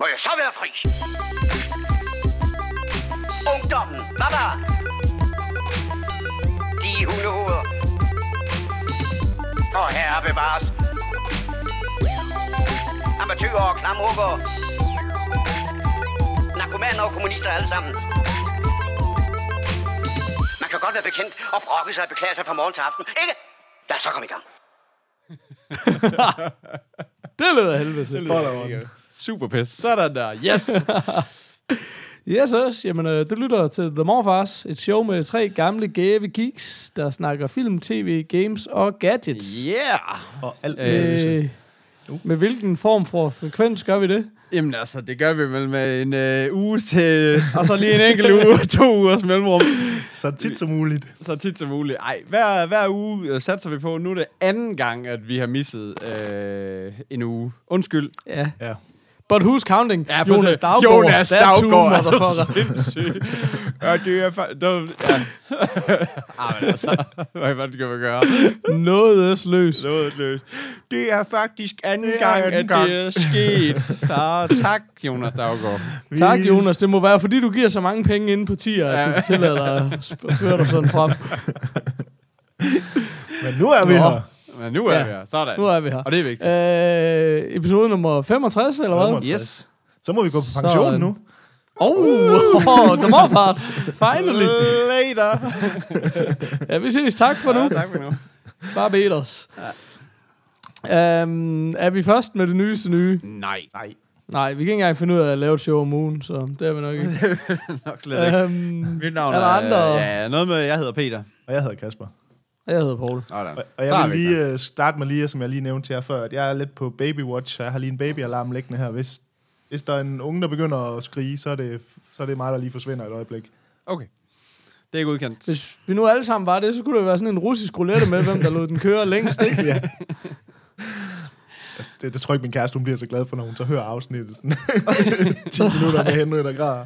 Må jeg så være fri? Ungdommen, der? De hundehoveder. Og herre bevares. Amatøger og klamrukker. Narkomaner og kommunister alle sammen. Man kan godt være bekendt og brokke sig og beklage sig fra morgen til aften, ikke? Lad os så komme i gang. Det lyder helvede til. Super pis. Sådan der. Yes. Yes, yes. Jamen, øh, du lytter til The Morfars, et show med tre gamle gave geeks, der snakker film, tv, games og gadgets. Yeah. Og alt Øh, med hvilken form for frekvens gør vi det? Jamen altså, det gør vi vel med en øh, uge til, og så lige en enkelt uge, to ugers mellemrum. Så tit som muligt. Så tit som muligt. Ej, hver, hver uge øh, satser vi på. Nu er det anden gang, at vi har misset øh, en uge. Undskyld. Ja. Ja. But who's counting? Ja, Jonas. Daugård. Jonas That's who, motherfucker. Ja, det er fa- det, ja. ah, men altså, hvad, hvad skal man gøre? Noget løs. Noget løs. Det er faktisk anden Det er gang, anden at gang. det er sket. Så tak, Jonas Daugård. Tak, Jonas. Det må være, fordi du giver så mange penge inde på tier, at Ja. du kan tillade dig at føre dig sådan frem. Men nu er vi Nå. her. Men nu er Ja. vi her. Sådan. Nu er vi her. Og det er vigtigt. Øh, episode nummer 65, eller hvad? 65. Yes. Så må vi gå på pension Sådan. nu. Oh, oh, the morfars. Finally. Later. Ja, vi ses. Tak for nu. Ja, tak for nu. Bare bed os. Um, er vi først med det nyeste nye? Nej. Nej. Nej, vi kan ikke engang finde ud af at lave et show om ugen, så det er vi nok ikke. Nok slet ikke. um, Mit navn er der andre? Ja, noget med, jeg hedder Peter. Og jeg hedder Kasper. Jeg hedder Paul. Sådan. Og, og Der er jeg vil vi lige uh, starte med lige, som jeg lige nævnte til jer før, at jeg er lidt på babywatch, så jeg har lige en babyalarm liggende her. Hvis, hvis der er en unge, der begynder at skrige, så er det, så er det mig, der lige forsvinder et øjeblik. Okay. Det er godkendt. Hvis vi nu alle sammen var det, så kunne det jo være sådan en russisk roulette med, hvem der lod den køre længst, ikke? ja. Det, det tror jeg ikke, min kæreste hun bliver så glad for, når hun så hører afsnittet sådan 10 minutter med Henry, der græder.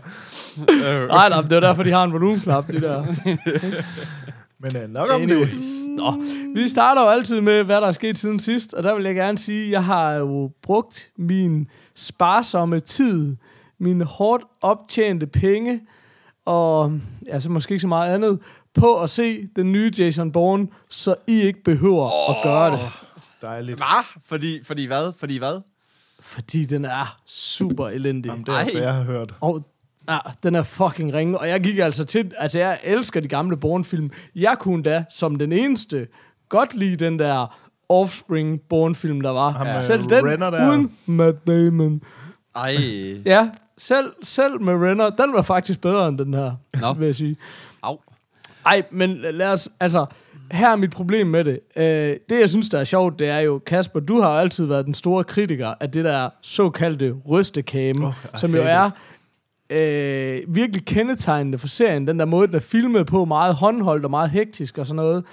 Nej, nej, det er derfor, de har en volumenknap, de der. Men uh, nok om Anyway. det. Nå, vi starter jo altid med, hvad der er sket siden sidst, og der vil jeg gerne sige, at jeg har jo brugt min sparsomme tid, mine hårdt optjente penge, og altså måske ikke så meget andet, på at se den nye Jason Bourne, så I ikke behøver oh. at gøre det. Dejligt. Hvad? Fordi, fordi hvad? Fordi hvad? Fordi den er super elendig. Jamen, det er også, hvad jeg har hørt. Og ja, den er fucking ringe. Og jeg gik altså til... Altså, jeg elsker de gamle Bourne-film. Jeg kunne da, som den eneste, godt lide den der Offspring Bourne-film, der var. Med selv den, Renner der. uden Matt Damon. Ej. Ja, selv, selv med Renner, den var faktisk bedre end den her, Nå. vil jeg sige. Au. Ej, men lad os... Altså, her er mit problem med det. Øh, det, jeg synes, der er sjovt, det er jo, Kasper, du har jo altid været den store kritiker af det der såkaldte rystekame, Oh, oh, som jo er øh, virkelig kendetegnende for serien. Den der måde, den er filmet på, meget håndholdt og meget hektisk og sådan noget.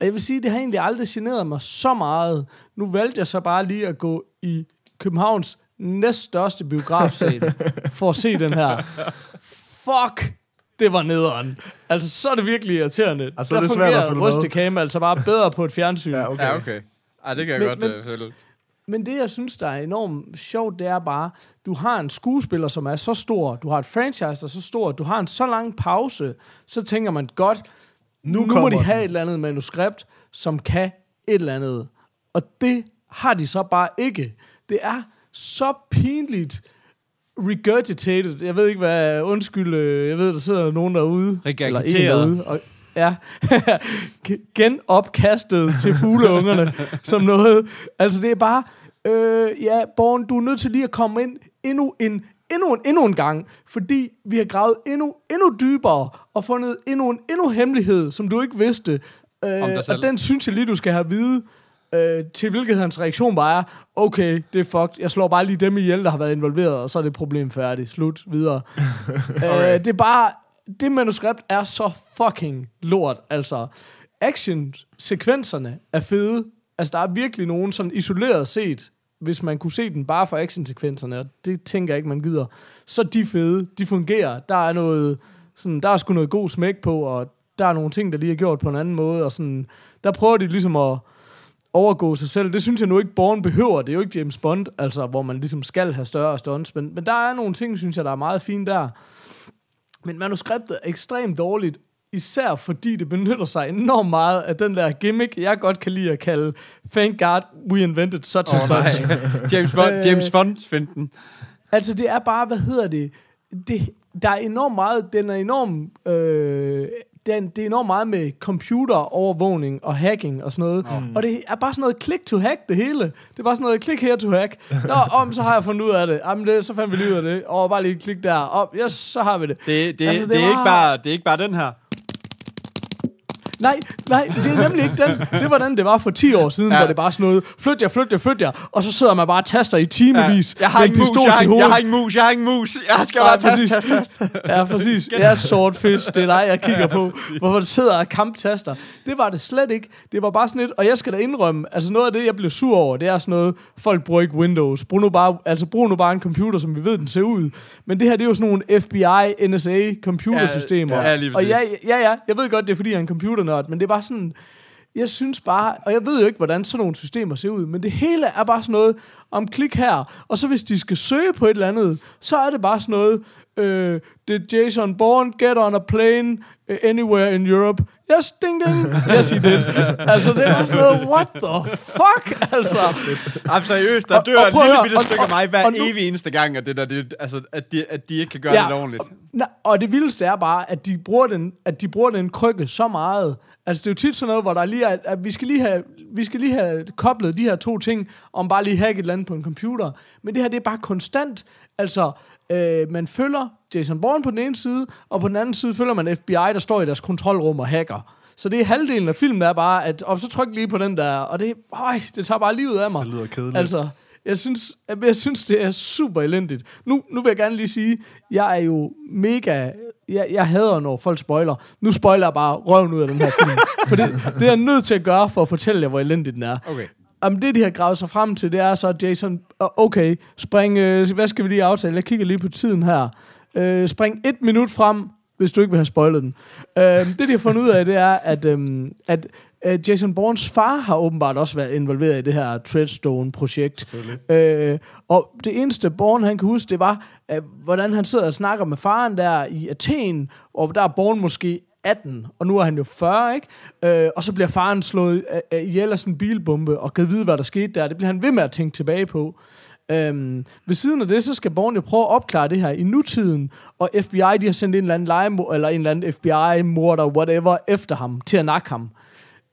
Og jeg vil sige, det har egentlig aldrig generet mig så meget. Nu valgte jeg så bare lige at gå i Københavns næststørste biografsal for at se den her. Fuck, det var nederen. Altså, så er det virkelig irriterende. Altså, det er svært at følge med. rystekame altså bare bedre på et fjernsyn. Ja, okay. Ja, okay. Ej, det kan jeg Men- godt men- følge. Men det, jeg synes, der er enormt sjovt, det er bare, du har en skuespiller, som er så stor, du har et franchise, der er så stor, du har en så lang pause, så tænker man, godt, nu, nu må de den. have et eller andet manuskript, som kan et eller andet. Og det har de så bare ikke. Det er så pinligt regurgitated. Jeg ved ikke, hvad... Undskyld, øh, jeg ved, der sidder nogen derude. Eller en derude. Og, ja. Genopkastet til fugleungerne som noget. Altså, det er bare... Øh, ja, Born, du er nødt til lige at komme ind endnu en, endnu en, endnu en gang, fordi vi har gravet endnu, endnu dybere og fundet endnu en endnu hemmelighed, som du ikke vidste. Øh, og den synes jeg lige, du skal have at vide, øh, til hvilket hans reaktion bare er, okay, det er fucked, jeg slår bare lige dem ihjel, der har været involveret, og så er det problem færdigt, slut, videre. øh, det er bare, det manuskript er så fucking lort, altså. Action-sekvenserne er fede, altså der er virkelig nogen sådan isoleret set, hvis man kunne se den bare for actionsekvenserne, og det tænker jeg ikke, man gider, så de fede, de fungerer, der er noget, sådan, der er sgu noget god smæk på, og der er nogle ting, der lige er gjort på en anden måde, og sådan, der prøver de ligesom at, overgå sig selv. Det synes jeg nu ikke, Born behøver. Det er jo ikke James Bond, altså, hvor man ligesom skal have større stunts. Men, men der er nogle ting, synes jeg, der er meget fine der. Men manuskriptet er ekstremt dårligt, især fordi det benytter sig enormt meget af den der gimmick, jeg godt kan lide at kalde Thank God we invented such and such. nej. James Bond, Øh, James Bond finden. Altså, det er bare, hvad hedder det? det der er enormt meget, den er enormt, øh, den, det er enormt meget med computerovervågning og hacking og sådan noget. Mm. Og det er bare sådan noget click to hack, det hele. Det er bare sådan noget click here to hack. Nå, om, så har jeg fundet ud af det. Jamen, det, så fandt vi lige ud af det. Og bare lige klik der. Op, yes, så har vi det. Det, det, Altså, det det, er var- ikke bare, det er ikke bare den her. Nej, nej, det er nemlig ikke den. Det var den, det var for 10 år siden, ja. Ja. hvor det bare sådan noget, flyt jer, flyt jer, flyt jer. Og så sidder man bare og taster i timevis jeg har en mus, jeg har, jeg har ikke mus, jeg har ikke mus. Jeg skal Ja, bare taste, præcis. taste, taste. Ja, præcis. Jeg er swordfish, det er dig, jeg kigger på. Hvorfor det sidder og kamptaster. Det var det slet ikke. Det var bare sådan lidt, og jeg skal da indrømme, altså noget af det, jeg blev sur over, det er sådan noget, folk bruger ikke Windows. Brug nu bare, altså brug nu bare en computer, som vi ved, den ser ud. Men det her, det er jo sådan nogle FBI, NSA computersystemer. Ja, ja, og ja, ja, ja, jeg ved godt, det er fordi, jeg er nørd, men det er bare sådan, jeg synes bare, og jeg ved jo ikke, hvordan sådan nogle systemer ser ud, men det hele er bare sådan noget om klik her, og så hvis de skal søge på et eller andet, så er det bare sådan noget, øh, did Jason Bourne get on a plane uh, anywhere in Europe? Yes, ding ding, yes he did. altså det er sådan noget, what the fuck, altså. Jamen seriøst, der Og- dør og et prøv at lille bitte og- stykke af mig hver og nu- evig eneste gang, at, det der, det, altså, at, de, at de ikke kan gøre ja. det ordentligt. Og, og det vildeste er bare, at de bruger den, at de bruger den krykke så meget. Altså, det er jo tit sådan noget, hvor der lige er, at vi skal lige have, vi skal lige have koblet de her to ting, om bare lige hacke et eller andet på en computer. Men det her, det er bare konstant. Altså, øh, man følger Jason Bourne på den ene side, og på den anden side følger man FBI, der står i deres kontrolrum og hacker. Så det er halvdelen af filmen, der er bare, at og så tryk lige på den der, og det, øj, det tager bare livet af mig. Det lyder kedeligt. Altså, jeg synes, jeg, jeg synes, det er super elendigt. Nu, nu vil jeg gerne lige sige, jeg er jo mega... Jeg, jeg hader, når folk spoiler. Nu spoiler jeg bare røven ud af den her film. For det, det er jeg nødt til at gøre, for at fortælle jer, hvor elendigt den er. Okay. Om det, de har gravet sig frem til, det er så, Jason, øh, okay, spring, øh, hvad skal vi lige aftale? Jeg kigger lige på tiden her. Øh, spring et minut frem, hvis du ikke vil have spoilet den. Øh, det, de har fundet ud af, det er, at, øhm, at øh, Jason Bournes far har åbenbart også været involveret i det her Treadstone-projekt. Øh, og det eneste Bourne, han kan huske, det var, øh, hvordan han sidder og snakker med faren der i Athen, og der er Bourne måske 18, og nu er han jo 40, ikke? Øh, og så bliver faren slået øh, øh ihjel af sådan en bilbombe, og kan vide, hvad der skete der. Det bliver han ved med at tænke tilbage på. Øhm, ved siden af det, så skal Bourne jo prøve at opklare det her i nutiden, og FBI, de har sendt en eller anden lege, eller en eller anden FBI-morder, whatever, efter ham, til at nakke ham.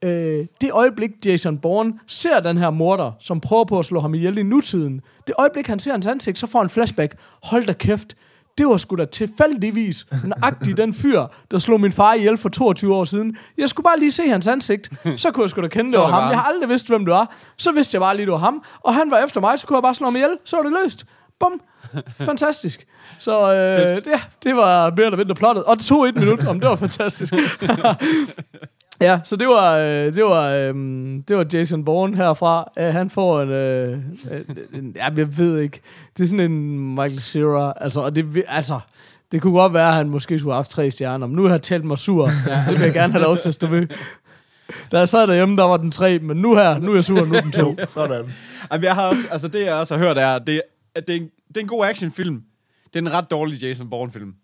Øh, det øjeblik, Jason Bourne ser den her morder, som prøver på at slå ham ihjel i nutiden, det øjeblik, han ser hans ansigt, så får han flashback. Hold da kæft, det var sgu da tilfældigvis nøjagtigt den fyr, der slog min far ihjel for 22 år siden. Jeg skulle bare lige se hans ansigt, så kunne jeg sgu da kende, det var ham. Jeg har aldrig vidst, hvem det var. Så vidste jeg bare lige, det var ham. Og han var efter mig, så kunne jeg bare slå ham ihjel. Så var det løst. Bum. Fantastisk. Så øh, det, det var mere eller mindre plottet. Og det tog et minut, om det var fantastisk. ja, så det var, øh, det var, øh, det var Jason Bourne herfra. Øh, han får en, øh, en, ja, jeg ved ikke, det er sådan en Michael Cera, altså, og det, altså, det kunne godt være, at han måske skulle have haft tre stjerner, men nu har jeg talt mig sur. Det vil jeg gerne have lov til at stå ved. Da jeg sad derhjemme, der var den tre, men nu her, nu er jeg sur, nu er den to. Sådan. Jamen, jeg har også, altså det jeg også har hørt er, det, at det, er en, det er en god actionfilm. Det er en ret dårlig Jason Bourne-film.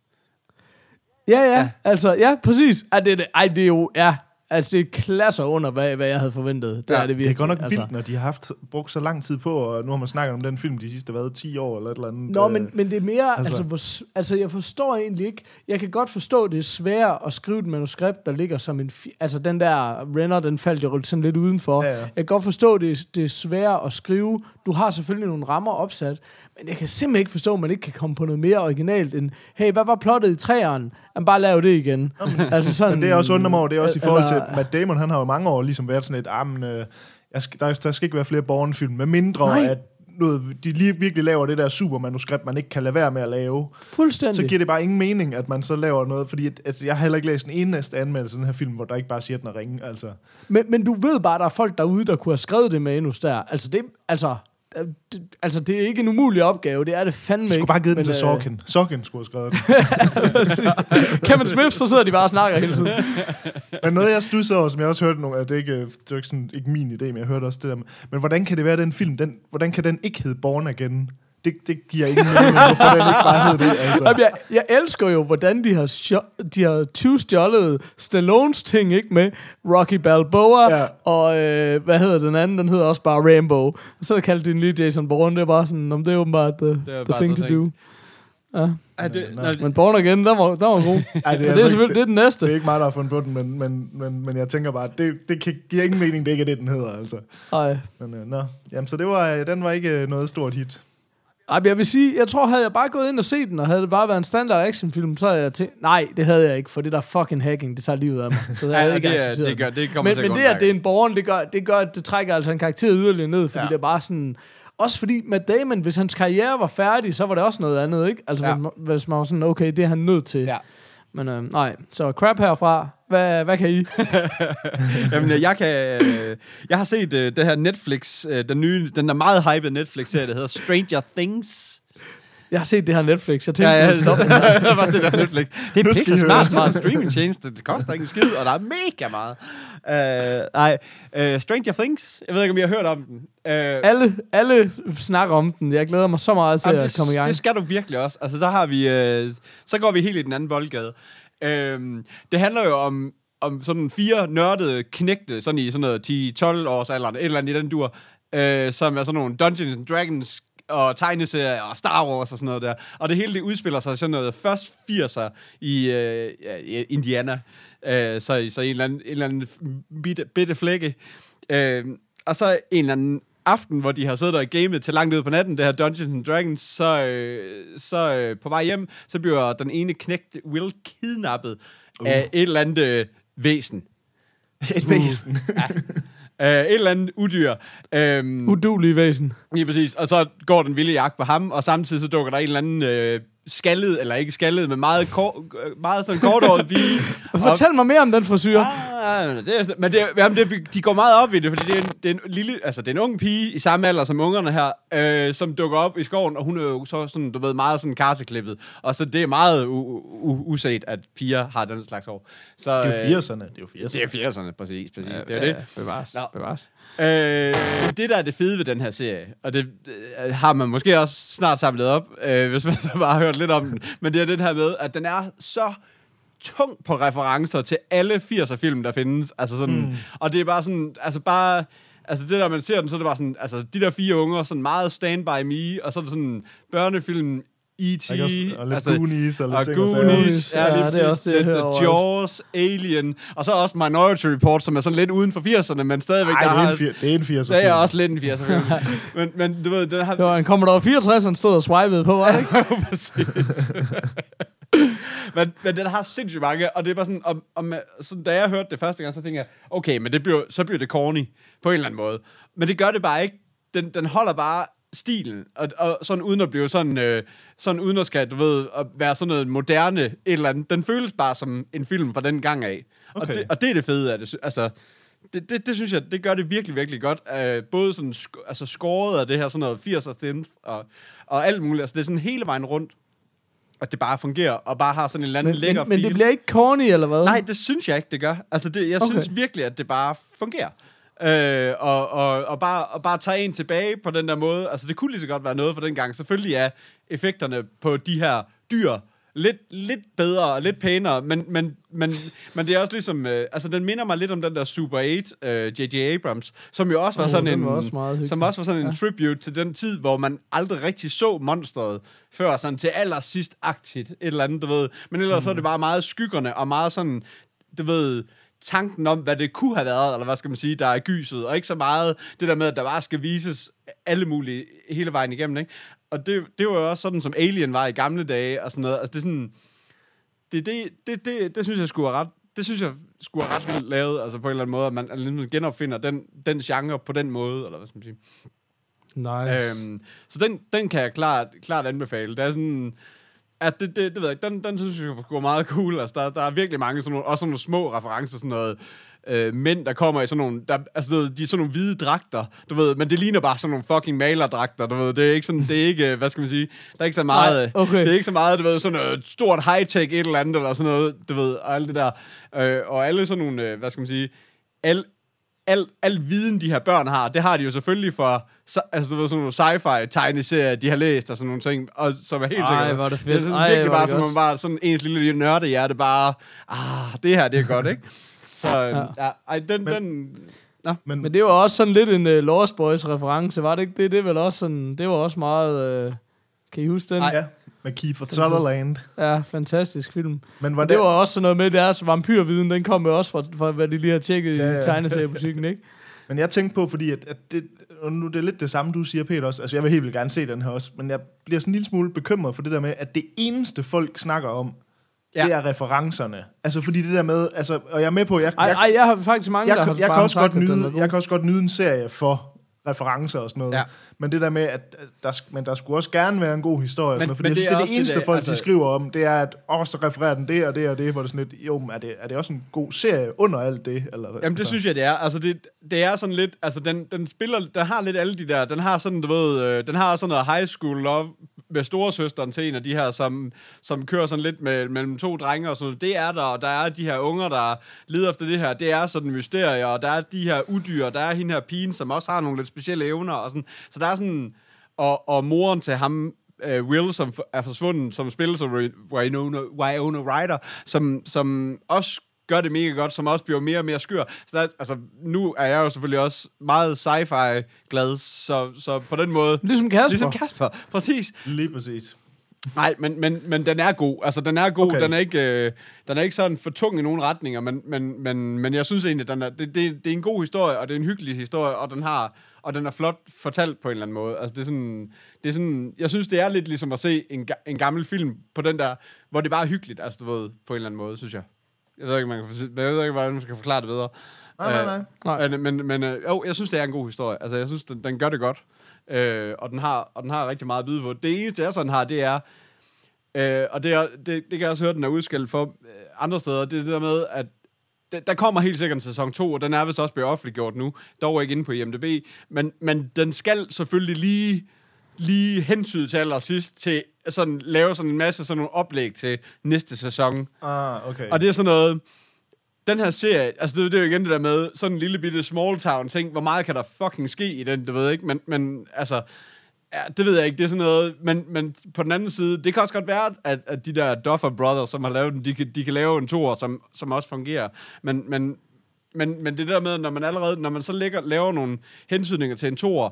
Ja, ja, ja. altså, ja, præcis. Ej, det, er det, ej, det er jo, ja, altså, det er klasser under, hvad, hvad jeg havde forventet. Det Ja, er det Det er godt nok altså. vildt, når de har haft, brugt så lang tid på, og nu har man snakket om den film de sidste, hvad, 10 år eller et eller andet. Nå, øh, men, men det er mere, altså, altså- hvor, altså jeg forstår egentlig ikke, jeg kan godt forstå, det er svært at skrive et manuskript, der ligger som en, altså den der Renner, den faldt jo sådan lidt udenfor. Ja, ja. Jeg kan godt forstå, det, er- det er svært at skrive, du har selvfølgelig nogle rammer opsat, men jeg kan simpelthen ikke forstå, at man ikke kan komme på noget mere originalt end, hey, hvad var plottet i træeren? Jamen, bare lav det igen. altså sådan, Men det er også undrer mig det er også i forhold til, Matt Damon, han har jo mange år ligesom været sådan et, ah, men, øh, jeg skal, der, der skal ikke være flere Bourne-film, med mindre Nej. at noget, de lige virkelig laver det der supermanuskript, man ikke kan lade være med at lave. Fuldstændig. Så giver det bare ingen mening, at man så laver noget, fordi at, altså, jeg har heller ikke læst en eneste anmeldelse af den her film, hvor der ikke bare siger, at den er ringe, altså. Men, men du ved bare, at der er folk derude, der kunne have skrevet det manus der. Altså, det, altså altså, det er ikke en umulig opgave. Det er det fandme Du skulle ikke. bare give den til øh, Sorkin. Sorkin skulle have skrevet den. Kevin Smith, så sidder de bare og snakker hele tiden. Men noget, jeg studser over, som jeg også hørte nogle, at det ikke, det er ikke, sådan, ikke min idé, men jeg hørte også det der med, men hvordan kan det være, den film, den, hvordan kan den ikke hedde Born Again? Det, det giver ingen mening, hvorfor den ikke bare hedder det, altså. Jamen, jeg, jeg elsker jo, hvordan de har, sjo- de har tyvstjålet Stallones ting, ikke med Rocky Balboa, Ja. og øh, hvad hedder den anden? Den hedder også bare Rainbow. Og så er der kaldt den lige Jason Bourne, det er bare sådan, om det er åbenbart the, er the bare thing to do. Ja. Er det, når, Men Born Again, der var, der var god. Ej, det, er, det er altså selvfølgelig ikke- det er den næste. Det er ikke mig, der har fundet på den, men, men, men, men jeg tænker bare, det, det kan, giver ingen mening, det ikke er det, den hedder, altså. Ej. Men øh, nå, jamen, så det var, øh, den var ikke øh, noget stort hit. Ej, jeg vil sige, jeg tror, havde jeg bare gået ind og set den, og havde det bare været en standard actionfilm, så havde jeg tænkt, nej, det havde jeg ikke, for det der fucking hacking, det tager livet af mig. Så det havde ja, ikke det, er- det, gør, det kommer men, men det, at det er en borgen, det gør, det gør, at det trækker altså en karakter yderligere ned, fordi Ja. det er bare sådan... Også fordi Matt Damon, hvis hans karriere var færdig, så var det også noget andet, ikke? Altså, ja. hvis, man, hvis man var sådan, okay, det er han nødt til. Ja. Men øh, nej, så crap herfra. Hvad, hvad kan I? Jamen, jeg kan... Øh, jeg har set øh, det her Netflix, øh, den nye, den der meget hyped Netflix-serie, der hedder Stranger Things. Jeg har set det her Netflix. Jeg tænkte, Ja, ja, stop. jeg har bare set det her Netflix. Det er pisse smart, smart streaming-tjeneste. Det koster ikke en skid, og der er mega meget. Uh, nej, uh, Stranger Things. Jeg ved ikke, om I har hørt om den. Uh, Alle, alle snakker om den. Jeg glæder mig så meget til Jamen, at komme i det, gang. det skal du virkelig også. Altså, så har vi... Øh, så går vi helt i den anden boldgade. Øhm, det handler jo om, om sådan fire nørdede knægte, sådan i sådan noget 10-12 års alderen, et eller andet i den dur, øh, som er sådan nogle Dungeons and Dragons og tegneserier og Star Wars og sådan noget der. Og det hele det udspiller sig sådan noget først 80'er i øh, ja, i Indiana. Øh, så, så en eller anden, en eller anden bitte, bitte flække. Øh, og så en eller anden aften, hvor de har siddet og gamet til langt ud på natten, det her Dungeons and Dragons, så, øh, så øh, på vej hjem, så bliver den ene knægt Will kidnappet uh. af et eller andet øh, væsen. Et væsen. Uh, et eller andet udyr. Um, Udulige væsen. Lige præcis. Og så går den vilde jagt på ham, og samtidig så dukker der en eller anden øh, skaldet, eller ikke skaldet, men meget, kor, meget sådan korthåret pige. Fortæl mig mere om den frisyr. Ah, det er, men det, jamen det, de går meget op i det, fordi det er, en, det er en lille, altså det er en ung pige i samme alder som ungerne her, øh, som dukker op i skoven, og hun er jo så sådan, du ved, meget sådan karseklippet. Og så det er meget u- u- uset, at piger har den slags hår. Så, Det er øh, jo 80'erne. Det er jo 80'erne. Det er 80'erne, præcis. præcis. det er det. Bevares. Nå. Bevares. Øh, det, der er det fede ved den her serie, og det øh, har man måske også snart samlet op, øh, hvis man så bare har hørt lidt om den, men det er det her med, at den er så tung på referencer til alle 80'er film, der findes. Altså sådan, mm. Og det er bare sådan, altså bare... Altså det der, man ser den, så er det bare sådan, altså de der fire unger, sådan meget Stand By Me, og så er det sådan børnefilm, E.T., også? Og lidt altså, Goonies og lidt og ting og. Goonies, Ja, ja, det er også det, jeg Lidt, hører. Jaws, Alien, og så også Minority Report, som er sådan lidt uden for 80'erne, men stadigvæk, Ej, der det er har... en, fir- det er en 80'er Det er også lidt en 80'er film. men, men du ved, den har... Det var en Commodore 64, han stod og swipede på, var det ikke? Præcis. men, men den har sindssygt mange, og det er bare sådan, om, om, sådan, da jeg hørte det første gang, så tænkte jeg, okay, men det bliver, så bliver det corny på en eller anden måde. Men det gør det bare ikke. Den, den holder bare stilen, og, og sådan uden at blive sådan, øh, sådan uden at skal, du ved, at være sådan noget moderne, et eller andet. Den føles bare som en film fra den gang af. Okay. Og, det, og det er det fede af det. Altså, det, det, det synes jeg, det gør det virkelig, virkelig godt. Uh, både sådan, sk- altså skåret af det her sådan noget 80'er synth, og, og alt muligt. Altså, det er sådan hele vejen rundt, at det bare fungerer, og bare har sådan en eller anden Men, lækker men, men feel. det bliver ikke corny, eller hvad? Nej, det synes jeg ikke, det gør. Altså, det, jeg. Okay. synes virkelig, at det bare fungerer. Øh, og, og, og, bare, og bare tage en tilbage på den der måde. Altså, det kunne lige så godt være noget for den gang. Selvfølgelig er effekterne på de her dyr lidt, lidt bedre og lidt pænere, men, men, men, men det er også ligesom... Øh, altså, den minder mig lidt om den der Super 8, øh, J.J. Abrams, som jo også var Åh, sådan en... var også som også var sådan en Ja. tribute til den tid, hvor man aldrig rigtig så monstret før, sådan til allersidst agtigt, et eller andet, du ved. Men ellers mm. så er det bare meget skyggerne, og meget sådan, du ved, tanken om, hvad det kunne have været, eller hvad skal man sige, der er gyset, og ikke så meget det der med, at der bare skal vises alle mulige hele vejen igennem, ikke? Og det, det var jo også sådan, som Alien var i gamle dage, og sådan noget. Altså, det er sådan, det, det, det, det, det synes jeg skulle være ret, det synes jeg skulle være ret vildt lavet, altså på en eller anden måde, at man, man genopfinder den, den genre på den måde, eller hvad skal man sige. Nice. Øhm, så den, den kan jeg klart, klart anbefale. Det er sådan, at det, det, det ved jeg ikke, den, den synes jeg går meget cool. Altså, der, der er virkelig mange sådan nogle, også sådan nogle små referencer, sådan noget, øh, mænd, der kommer i sådan nogle, der, altså, de er sådan nogle hvide dragter, du ved, men det ligner bare sådan nogle fucking malerdragter, du ved, det er ikke sådan, det er ikke, øh, hvad skal man sige, der er ikke så meget, Nej, okay. det er ikke så meget, du ved, sådan noget stort high-tech et eller andet, eller sådan noget, du ved, og alt det der, øh, og alle sådan nogle, øh, hvad skal man sige, al, al, al viden, de her børn har, det har de jo selvfølgelig for, så- altså du ved, sådan nogle sci-fi tegneserier, de har læst og sådan nogle ting, og som er helt Ej, sikkert. hvor er det fedt. Det er sådan Ej, virkelig bare, som man bare sådan ens lille nørdehjerte bare, ah, det her, det er godt, ikke? Så, ja. ja ej, den, Men- den, Men, Men det var også sådan lidt en uh, Lost Boys reference, var det ikke det? Det er vel også sådan, det var også meget, uh, kan I huske den? ja, med Kiefer Sutherland. Ja, fantastisk film. Men Og hvordan, det var også sådan noget med deres vampyrviden, den kom jo også fra, fra hvad de lige har tjekket Ja, i ja. tegneseriebutikken, ikke? Men jeg tænkte på, fordi at, at det, og nu det er lidt det samme, du siger, Peter, også. Altså, jeg vil helt vildt gerne se den her også, men jeg bliver sådan en lille smule bekymret for det der med, at det eneste folk snakker om, ja. Det er referencerne. Altså, fordi det der med, altså, og jeg er med på, jeg, Ej, jeg, ej, jeg har faktisk mange, jeg, der jeg, har jeg, kan også godt nyde, jeg kan også godt nyde en serie for referencer og sådan noget. Ja. Men det der med, at der, men der skulle også gerne være en god historie. Men, men, fordi men det synes, er det også det det eneste, der- folk altså- de skriver om, det er, at åh, så refererer den det og det og det, hvor det sådan lidt, jo, men er det, er det også en god serie under alt det? Eller, Jamen, det altså, synes jeg, det er. Altså, det, det er sådan lidt... Altså, den, den spiller... Den har lidt alle de der... Den har sådan, du ved... Øh, den har sådan noget high school love med storesøsteren til en af de her, som, som kører sådan lidt med, mellem to drenge og sådan noget. Det er der, og der er de her unger, der lider efter det her. Det er sådan mysterier, og der er de her udyr, og der er hende her pigen, som også har nogle lidt specielle evner, og sådan. Så der er sådan... Og, og moren til ham, uh, Will, som er forsvundet, som spiller som Wy- Winona, Winona Ryder, som, som også gør det mega godt, som også bliver mere og mere skør. Så der, altså, nu er jeg jo selvfølgelig også meget sci-fi glad, så, så på den måde... Ligesom Kasper. Ligesom Kasper, præcis. Lige præcis. Nej, men, men, men den er god. Altså, den er god. Okay. Okay. Den, er ikke, øh, den er ikke sådan for tung i nogen retninger, men, men, men, men jeg synes egentlig, den er, det, det, det er en god historie, og det er en hyggelig historie, og den har og den er flot fortalt på en eller anden måde. Altså, det er sådan, det er sådan, jeg synes, det er lidt ligesom at se en, ga- en gammel film på den der, hvor det bare er hyggeligt, altså, du ved, på en eller anden måde, synes jeg. Jeg ved ikke, man kan, jeg ved ikke, hvordan man skal forklare det bedre. Nej, nej, nej. Nej. Men, men, men øh, jo, jeg synes, det er en god historie. Altså, jeg synes, den, den gør det godt. Øh, og, den har, og den har rigtig meget at byde på. Det eneste, jeg sådan har, det er, øh, og det, er, det, det kan jeg også høre, den er udskilt for øh, andre steder, det er det der med, at der, der kommer helt sikkert en sæson 2, og den er vist også blevet offentliggjort nu, dog ikke inde på IMDb, men, men den skal selvfølgelig lige, lige hentyde til allersidst til sådan, lave sådan en masse sådan nogle oplæg til næste sæson. Ah, okay. Og det er sådan noget... Den her serie, altså det, det er jo igen det der med, sådan en lille bitte small town ting, hvor meget kan der fucking ske i den, du ved ikke, men, men altså, ja, det ved jeg ikke, det er sådan noget, men, men på den anden side, det kan også godt være, at, at de der Duffer Brothers, som har lavet den, de kan, de kan lave en toer, som, som også fungerer, men, men, men, men det der med, når man allerede, når man så lægger, laver nogle hensydninger til en toer,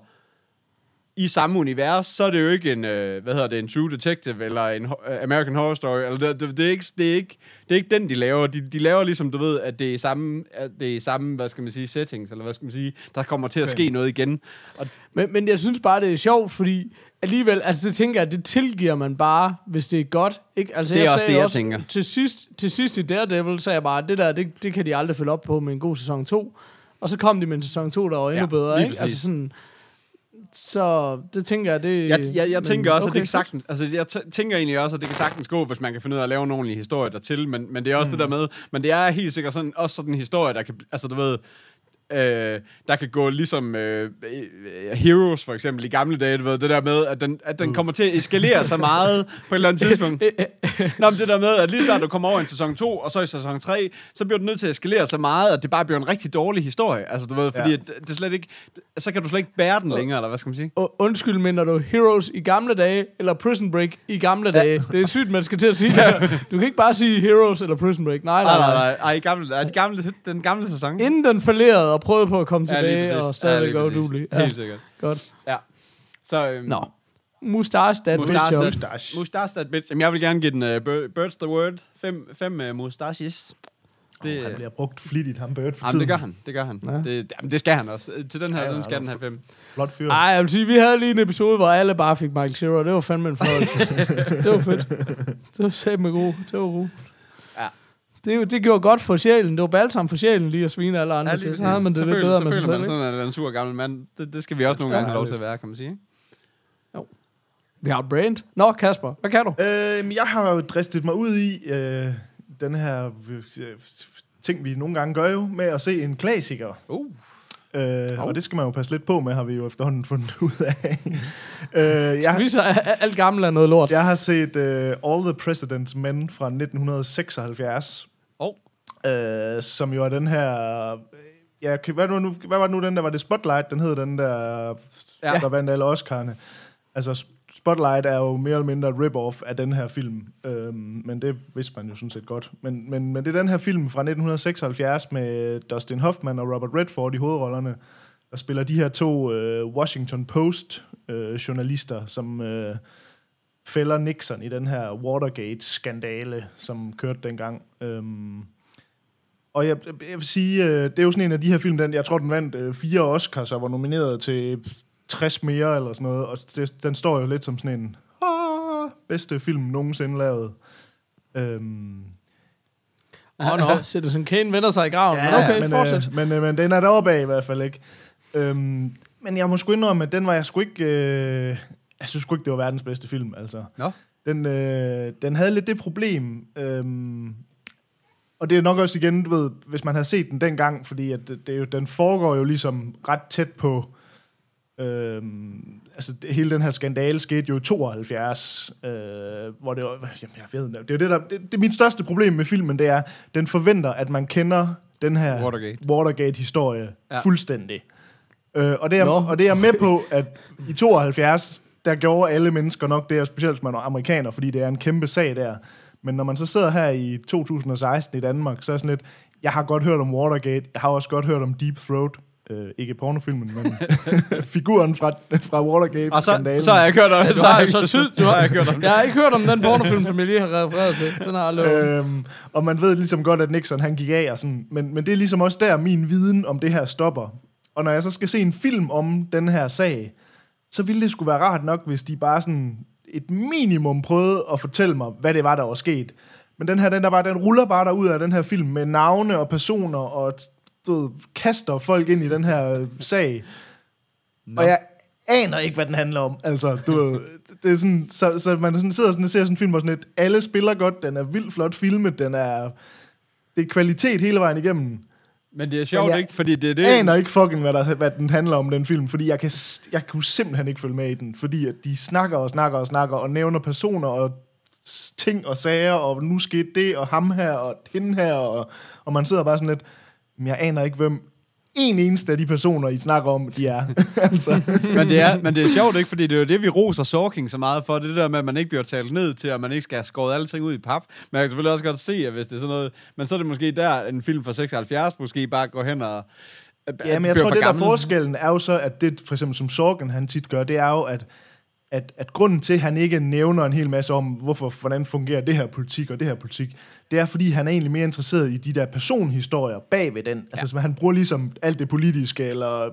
i samme univers, så er det jo ikke en, øh, hvad hedder det, en True Detective, eller en ho- øh, American Horror Story, eller det, det, det, er ikke, det, er ikke, det er ikke den, de laver. De, de laver ligesom, du ved, at det er samme, at det er samme, hvad skal man sige, settings, eller hvad skal man sige, der kommer til at Okay. ske noget igen. Og Men, men jeg synes bare, det er sjovt, fordi alligevel, altså det tænker jeg, det tilgiver man bare, hvis det er godt. Ikke? Altså, Det er også sagde det, jeg også, tænker. Til sidst, til sidst i Daredevil sagde jeg bare, det der, det, det kan de aldrig følge op på med en god sæson 2. Og så kom de med en sæson 2, der var endnu Ja, bedre. Ikke? præcis. Altså sådan, så det tænker jeg, det... jeg, jeg, jeg men tænker også, okay, at det kan sagtens, altså jeg tænker egentlig også, at det kan sagtens gå, hvis man kan finde ud af at lave en ordentlig historie dertil, men, men det er også mm. det der med, men det er helt sikkert sådan, også sådan en historie, der kan, altså du ved, øh, der kan gå ligesom øh, øh, Heroes for eksempel i gamle dage, du ved, det der med, at den, at den kommer til at eskalere så meget på et eller andet tidspunkt. Nå, men det der med, at lige snart du kommer over i sæson 2, og så i sæson 3, så bliver du nødt til at eskalere så meget, at det bare bliver en rigtig dårlig historie. Altså, du ved, fordi Ja. ja. det er slet ikke, så kan du slet ikke bære den længere, eller hvad skal man sige? U- undskyld, mener du Heroes i gamle dage, eller Prison Break i gamle dage? Det er sygt, man skal til at sige det. Du kan ikke bare sige Heroes eller Prison Break. Nej, nej, Nej, nej, nej. Ej, i gamle, ej, de gamle, den gamle sæson. Inden den falderede og prøvede på at komme Ja, tilbage, præcis. og stadigvæk Ja, ja, udulig. Helt sikkert. godt. Ja. Så, øhm, Nå. Mustache, that Mustache, bitch job. Mustache. Mustache that bitch. Jamen, jeg vil gerne give den uh, Birds the Word. Fem, fem uh, mustaches. Det, Oh, han bliver brugt flittigt, ham Bird, for jamen, tiden. det gør han. Det gør han. Ja. Ja. Det, jamen, det skal han også. Øh, Til den her, Ja, ja, ja, den skal den have fem. Flot fyr. Ej, jeg vil sige, vi havde lige en episode, hvor alle bare fik Michael Cera. Det var fandme en fornøjelse. det var fedt. Det var satme god. Det var god. Ja. Det, det gjorde godt for sjælen. Det var balsam for sjælen lige at svine alle andre. Ja, lige så havde man det så lidt føler, bedre så med sig føler selv. man sådan, at en sur gammel mand. Det, det skal vi også nogle skal gange have lov til at være, kan man sige. ikke? Vi har et brand. Nå, Kasper, hvad kan du? Øh, jeg har jo dristet mig ud i øh, den her øh, ting, vi nogle gange gør jo, med at se en klassiker. Uh. Øh, og det skal man jo passe lidt på med, har vi jo efterhånden fundet ud af. øh, jeg, Vi så alt gammelt er noget lort. jeg har set uh, All the President's Men fra 1976, Oh. Øh, som jo er den her... Ja, hvad, var nu, hvad var det nu, den der var det Spotlight? Den hed den der, ja. Der vandt alle Oscar'ne. Altså, Spotlight er jo mere eller mindre rip-off af den her film. Øhm, men det vidste man jo sådan set godt. Men, men, men det er den her film fra 1976 med Dustin Hoffman og Robert Redford i hovedrollerne, der spiller de her to øh, Washington Post-journalister, som øh, fælder Nixon i den her Watergate-skandale, som kørte dengang. Øhm, og jeg, jeg vil sige, øh, det er jo sådan en af de her film, den, jeg tror, den vandt øh, fire Oscars og var nomineret til 60 mere eller sådan noget. Og det, den står jo lidt som sådan en ah, bedste film nogensinde lavet. Øhm, Åh, oh, nå, Citizen Kane vender sig i graven. Ja, men okay, men, fortsæt. Øh, men, øh, men den er deroppe af i hvert fald ikke. Øhm, men jeg må sgu indrømme, at den var jeg sgu ikke... Øh, jeg synes sgu ikke, det var verdens bedste film, altså. Nå. Den, øh, den havde lidt det problem, øhm, og det er nok også igen, du ved, hvis man har set den dengang, fordi at det, det er jo, den foregår jo ligesom ret tæt på, øhm, altså det, hele den her skandale skete jo i 72, øh, hvor det var, jamen, jeg ved, det er jo det, der, det, det er mit største problem med filmen, det er, den forventer, at man kender den her Watergate. Watergate-historie Ja. fuldstændig. Øh, og, det er, Nå. og det er jeg med på, at i 72, der gjorde alle mennesker nok det, og specielt hvis man er amerikaner, fordi det er en kæmpe sag der. Men når man så sidder her i 2016 i Danmark, så er sådan lidt, jeg har godt hørt om Watergate, jeg har også godt hørt om Deep Throat, øh, ikke pornofilmen, men figuren fra, fra Og Watergate-skandalen. så, så har jeg kørt om Ja, du har så tid. Du har jeg kørt om jeg har ikke hørt om den pornofilm, som jeg lige har refereret til. Den har jeg hørt. Øhm, og man ved ligesom godt, at Nixon han gik af og sådan, men, men det er ligesom også der, min viden om det her stopper. Og når jeg så skal se en film om den her sag, så ville det skulle være rart nok, hvis de bare sådan et minimum prøvede at fortælle mig, hvad det var, der var sket. Men den her, den, der bare, den ruller bare derud af den her film med navne og personer og du ved, kaster folk ind i den her øh, sag. Og jeg aner ikke, hvad den handler om. Altså, du ved, det er sådan, så, så man sådan sidder sådan og ser sådan en film, hvor sådan et, alle spiller godt, den er vildt flot filmet, den er, det er kvalitet hele vejen igennem. Men det er sjovt, jeg ikke? Fordi det er det... Jeg aner ikke fucking, hvad, der, hvad den handler om, den film, fordi jeg, kan, jeg kunne simpelthen ikke følge med i den, fordi at de snakker og snakker og snakker og nævner personer og ting og sager, og nu skete det, og ham her, og hende her, og, og man sidder bare sådan lidt, men jeg aner ikke, hvem en eneste af de personer, I snakker om, de er. altså. men, det er, men det er sjovt, ikke? Fordi det er jo det, vi roser Sorking så meget for. Det er det der med, at man ikke bliver talt ned til, at man ikke skal have skåret alle ting ud i pap. Men jeg kan selvfølgelig også godt se, at hvis det er sådan noget... Men så er det måske der, en film fra 76 måske bare går hen og... Ja, men jeg tror, det der forskellen er jo så, at det, for eksempel som Sorgen han tit gør, det er jo, at, at, at grunden til, at han ikke nævner en hel masse om, hvorfor, hvordan fungerer det her politik og det her politik, det er, fordi han er egentlig mere interesseret i de der personhistorier bag ved den. Altså, så han bruger ligesom alt det politiske eller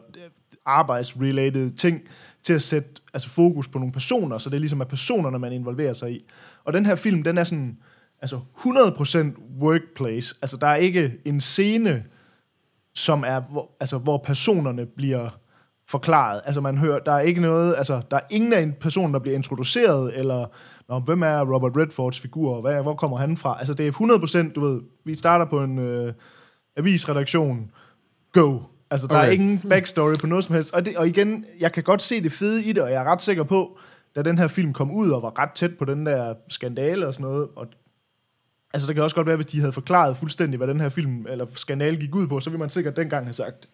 arbejdsrelated ting til at sætte altså, fokus på nogle personer, så det er ligesom er personerne, man involverer sig i. Og den her film, den er sådan altså 100% workplace. Altså, der er ikke en scene, som er, hvor, altså, hvor personerne bliver forklaret. Altså man hører, der er ikke noget, altså der er ingen af en person, der bliver introduceret, eller Nå, hvem er Robert Redfords figur, og hvad, hvor kommer han fra? Altså det er 100%, du ved, vi starter på en øh, avisredaktion, go. Altså der okay. er ingen backstory på noget som helst. Og, det, og igen, jeg kan godt se det fede i det, og jeg er ret sikker på, da den her film kom ud og var ret tæt på den der skandale og sådan noget, og Altså, det kan også godt være, hvis de havde forklaret fuldstændig, hvad den her film eller skandale gik ud på, så ville man sikkert dengang have sagt,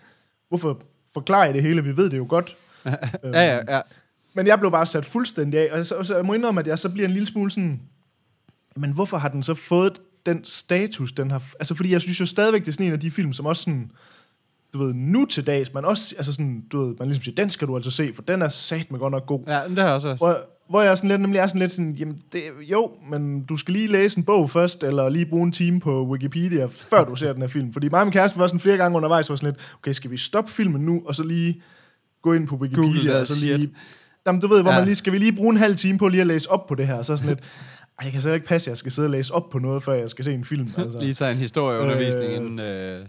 hvorfor forklarer I det hele? Vi ved det jo godt. Ja, ja, ja. Men jeg blev bare sat fuldstændig af, og så, så jeg må indrømme, at jeg så bliver en lille smule sådan, men hvorfor har den så fået den status, den har... Altså, fordi jeg synes jo stadigvæk, det er sådan en af de film, som også sådan, du ved, nu til dags, man også, altså sådan, du ved, man ligesom siger, den skal du altså se, for den er sat med godt nok god. Ja, det har jeg også. Hvor, hvor jeg sådan lidt, nemlig er sådan lidt sådan, jamen det, jo, men du skal lige læse en bog først, eller lige bruge en time på Wikipedia, før du ser den her film. Fordi mig og min kæreste var sådan flere gange undervejs, var sådan lidt, okay, skal vi stoppe filmen nu, og så lige gå ind på Wikipedia, Google og så shit. lige... Jamen, du ved, hvor Ja. man lige, skal vi lige bruge en halv time på lige at læse op på det her, og så sådan lidt, ej, jeg kan så ikke passe, at jeg skal sidde og læse op på noget, før jeg skal se en film. Altså. Lige tage en historieundervisning Øh, inden... Øh,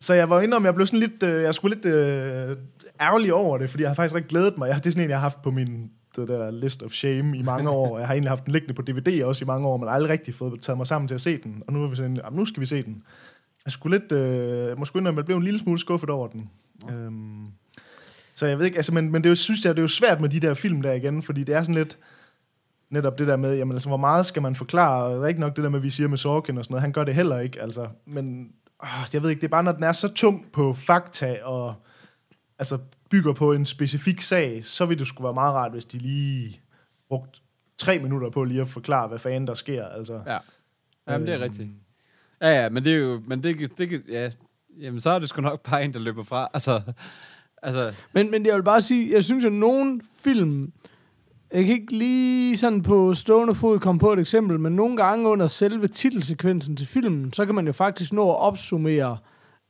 Så jeg var inde om, jeg blev sådan lidt, øh, jeg skulle lidt øh, ærgerlig over det, fordi jeg har faktisk rigtig glædet mig. Jeg, det er sådan en, jeg har haft på min det der list of shame i mange år. Jeg har egentlig haft den liggende på DVD også i mange år, men aldrig rigtig fået taget mig sammen til at se den. Og nu er vi sådan, "Jamen, nu skal vi se den. jeg skulle lidt, øh, måske indrømme, at jeg blev en lille smule skuffet over den. Øhm, så jeg ved ikke, altså, men, men det er jo, synes jeg, det er jo svært med de der film der igen, fordi det er sådan lidt, netop det der med, jamen altså, hvor meget skal man forklare, ikke nok det der med, vi siger med Sorkin og sådan noget, han gør det heller ikke, altså, men åh, jeg ved ikke, det er bare, når den er så tung på fakta, og altså bygger på en specifik sag, så vil det skulle være meget rart, hvis de lige brugte tre minutter på lige at forklare, hvad fanden der sker, altså. Ja. Jamen, det er Øhm. rigtigt. Ja, ja, men det er jo... Men det, det, ja, jamen, så er det sgu nok bare en, der løber fra. Altså, altså Men, men jeg vil bare sige, jeg synes jo, nogen film, jeg kan ikke lige sådan på stående fod komme på et eksempel, men nogle gange under selve titelsekvensen til filmen, så kan man jo faktisk nå at opsummere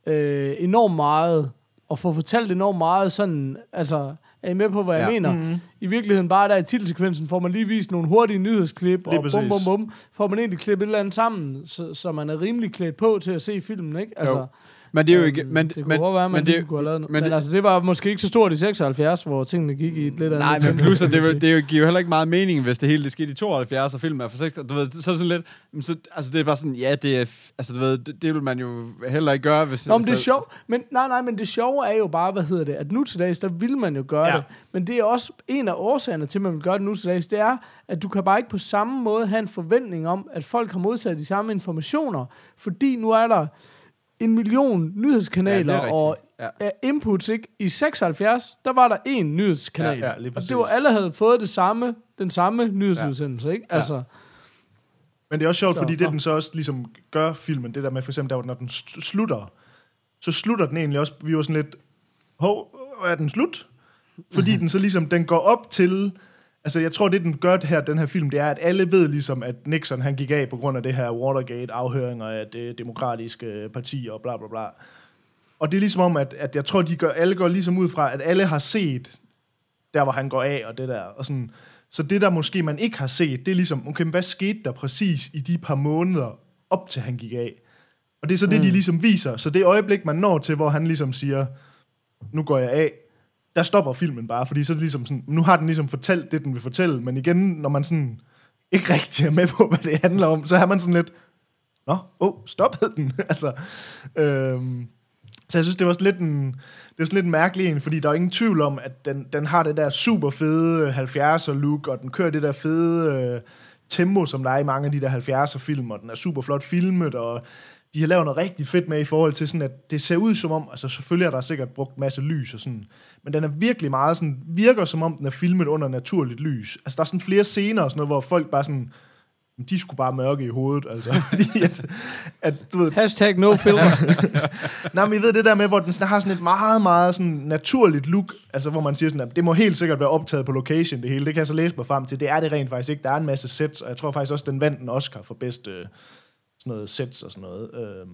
øh, enormt meget, og få fortalt enormt meget sådan, altså, er I med på, hvad ja. jeg Ja. mener? Mm-hmm. I virkeligheden bare der i titelsekvensen får man lige vist nogle hurtige nyhedsklip, Lige og bum, bum, bum, får man egentlig klippet et eller andet sammen, så, så man er rimelig klædt på til at se filmen, ikke? Altså, men det er jo ikke... øhm, Men, det kunne men, godt være, man men det, kunne have lavet noget. men Men, det- altså, det var måske ikke så stort i 76, hvor tingene gik i et lidt andet Nej, men plus, at det, sige. det giver jo heller ikke meget mening, hvis det hele det skete i 72, og filmen er for 6. Du ved, så er det sådan lidt... Så, altså, det er bare sådan, ja, det er... Altså, du ved, det, det vil man jo heller ikke gøre, hvis... Nå, men det er sjovt. Men, nej, nej, men det sjove er jo bare, hvad hedder det, at nu til dags, der vil man jo gøre ja. det. Men det er også en af årsagerne til, at man vil gøre det nu til dags, det er, at du kan bare ikke på samme måde have en forventning om, at folk har modtaget de samme informationer, fordi nu er der en million nyhedskanaler Ja, og ja. inputs, ikke? I 76, der var der én nyhedskanal. Ja, ja, lige og det var, alle havde fået det samme, den samme nyhedsudsendelse, ikke? Altså, Men det er også sjovt, Så, fordi det, nå. den så også ligesom gør filmen, det der med for eksempel, der, hvor når den slutter, så slutter den egentlig også, vi var sådan lidt, hov, er den slut? Fordi den så ligesom, den går op til, altså jeg tror, det den gør det her, den her film, det er, at alle ved ligesom, at Nixon han gik af på grund af det her Watergate-afhøringer af det demokratiske parti og bla bla bla. Og det er ligesom om, at, at jeg tror, de gør, alle går ligesom ud fra, at alle har set der, hvor han går af og det der. Og sådan. Så det, der måske man ikke har set, det er ligesom, okay, men hvad skete der præcis i de par måneder op til han gik af? Og det er så det, mm. de ligesom viser. Så det øjeblik, man når til, hvor han ligesom siger, nu går jeg af, der stopper filmen bare, fordi så er det ligesom sådan, nu har den ligesom fortalt det, den vil fortælle, men igen, når man sådan ikke rigtig er med på, hvad det handler om, så har man sådan lidt, nå, åh, oh, stoppede den? altså, øhm, så jeg synes, det var sådan lidt en, det var sådan lidt en mærkelig en, fordi der er ingen tvivl om, at den, den har det der super fede 70'er look, og den kører det der fede øh, tempo, som der er i mange af de der 70'er film, og den er super flot filmet, og de har lavet noget rigtig fedt med i forhold til sådan, at det ser ud som om, altså selvfølgelig er der sikkert brugt en masse lys og sådan, men den er virkelig meget sådan, virker som om den er filmet under naturligt lys. Altså der er sådan flere scener og sådan noget, hvor folk bare sådan, "Men de skulle bare mørke i hovedet, altså. Fordi at, at, du ved, hashtag no filter. Nej, men I ved det der med, hvor den sådan har sådan et meget, meget sådan naturligt look, altså hvor man siger sådan, at det må helt sikkert være optaget på location, det hele. Det kan jeg så læse mig frem til. Det er det rent faktisk ikke. Der er en masse sets, og jeg tror faktisk også, den vandt en Oscar for bedste sådan noget sets og sådan noget. Øhm,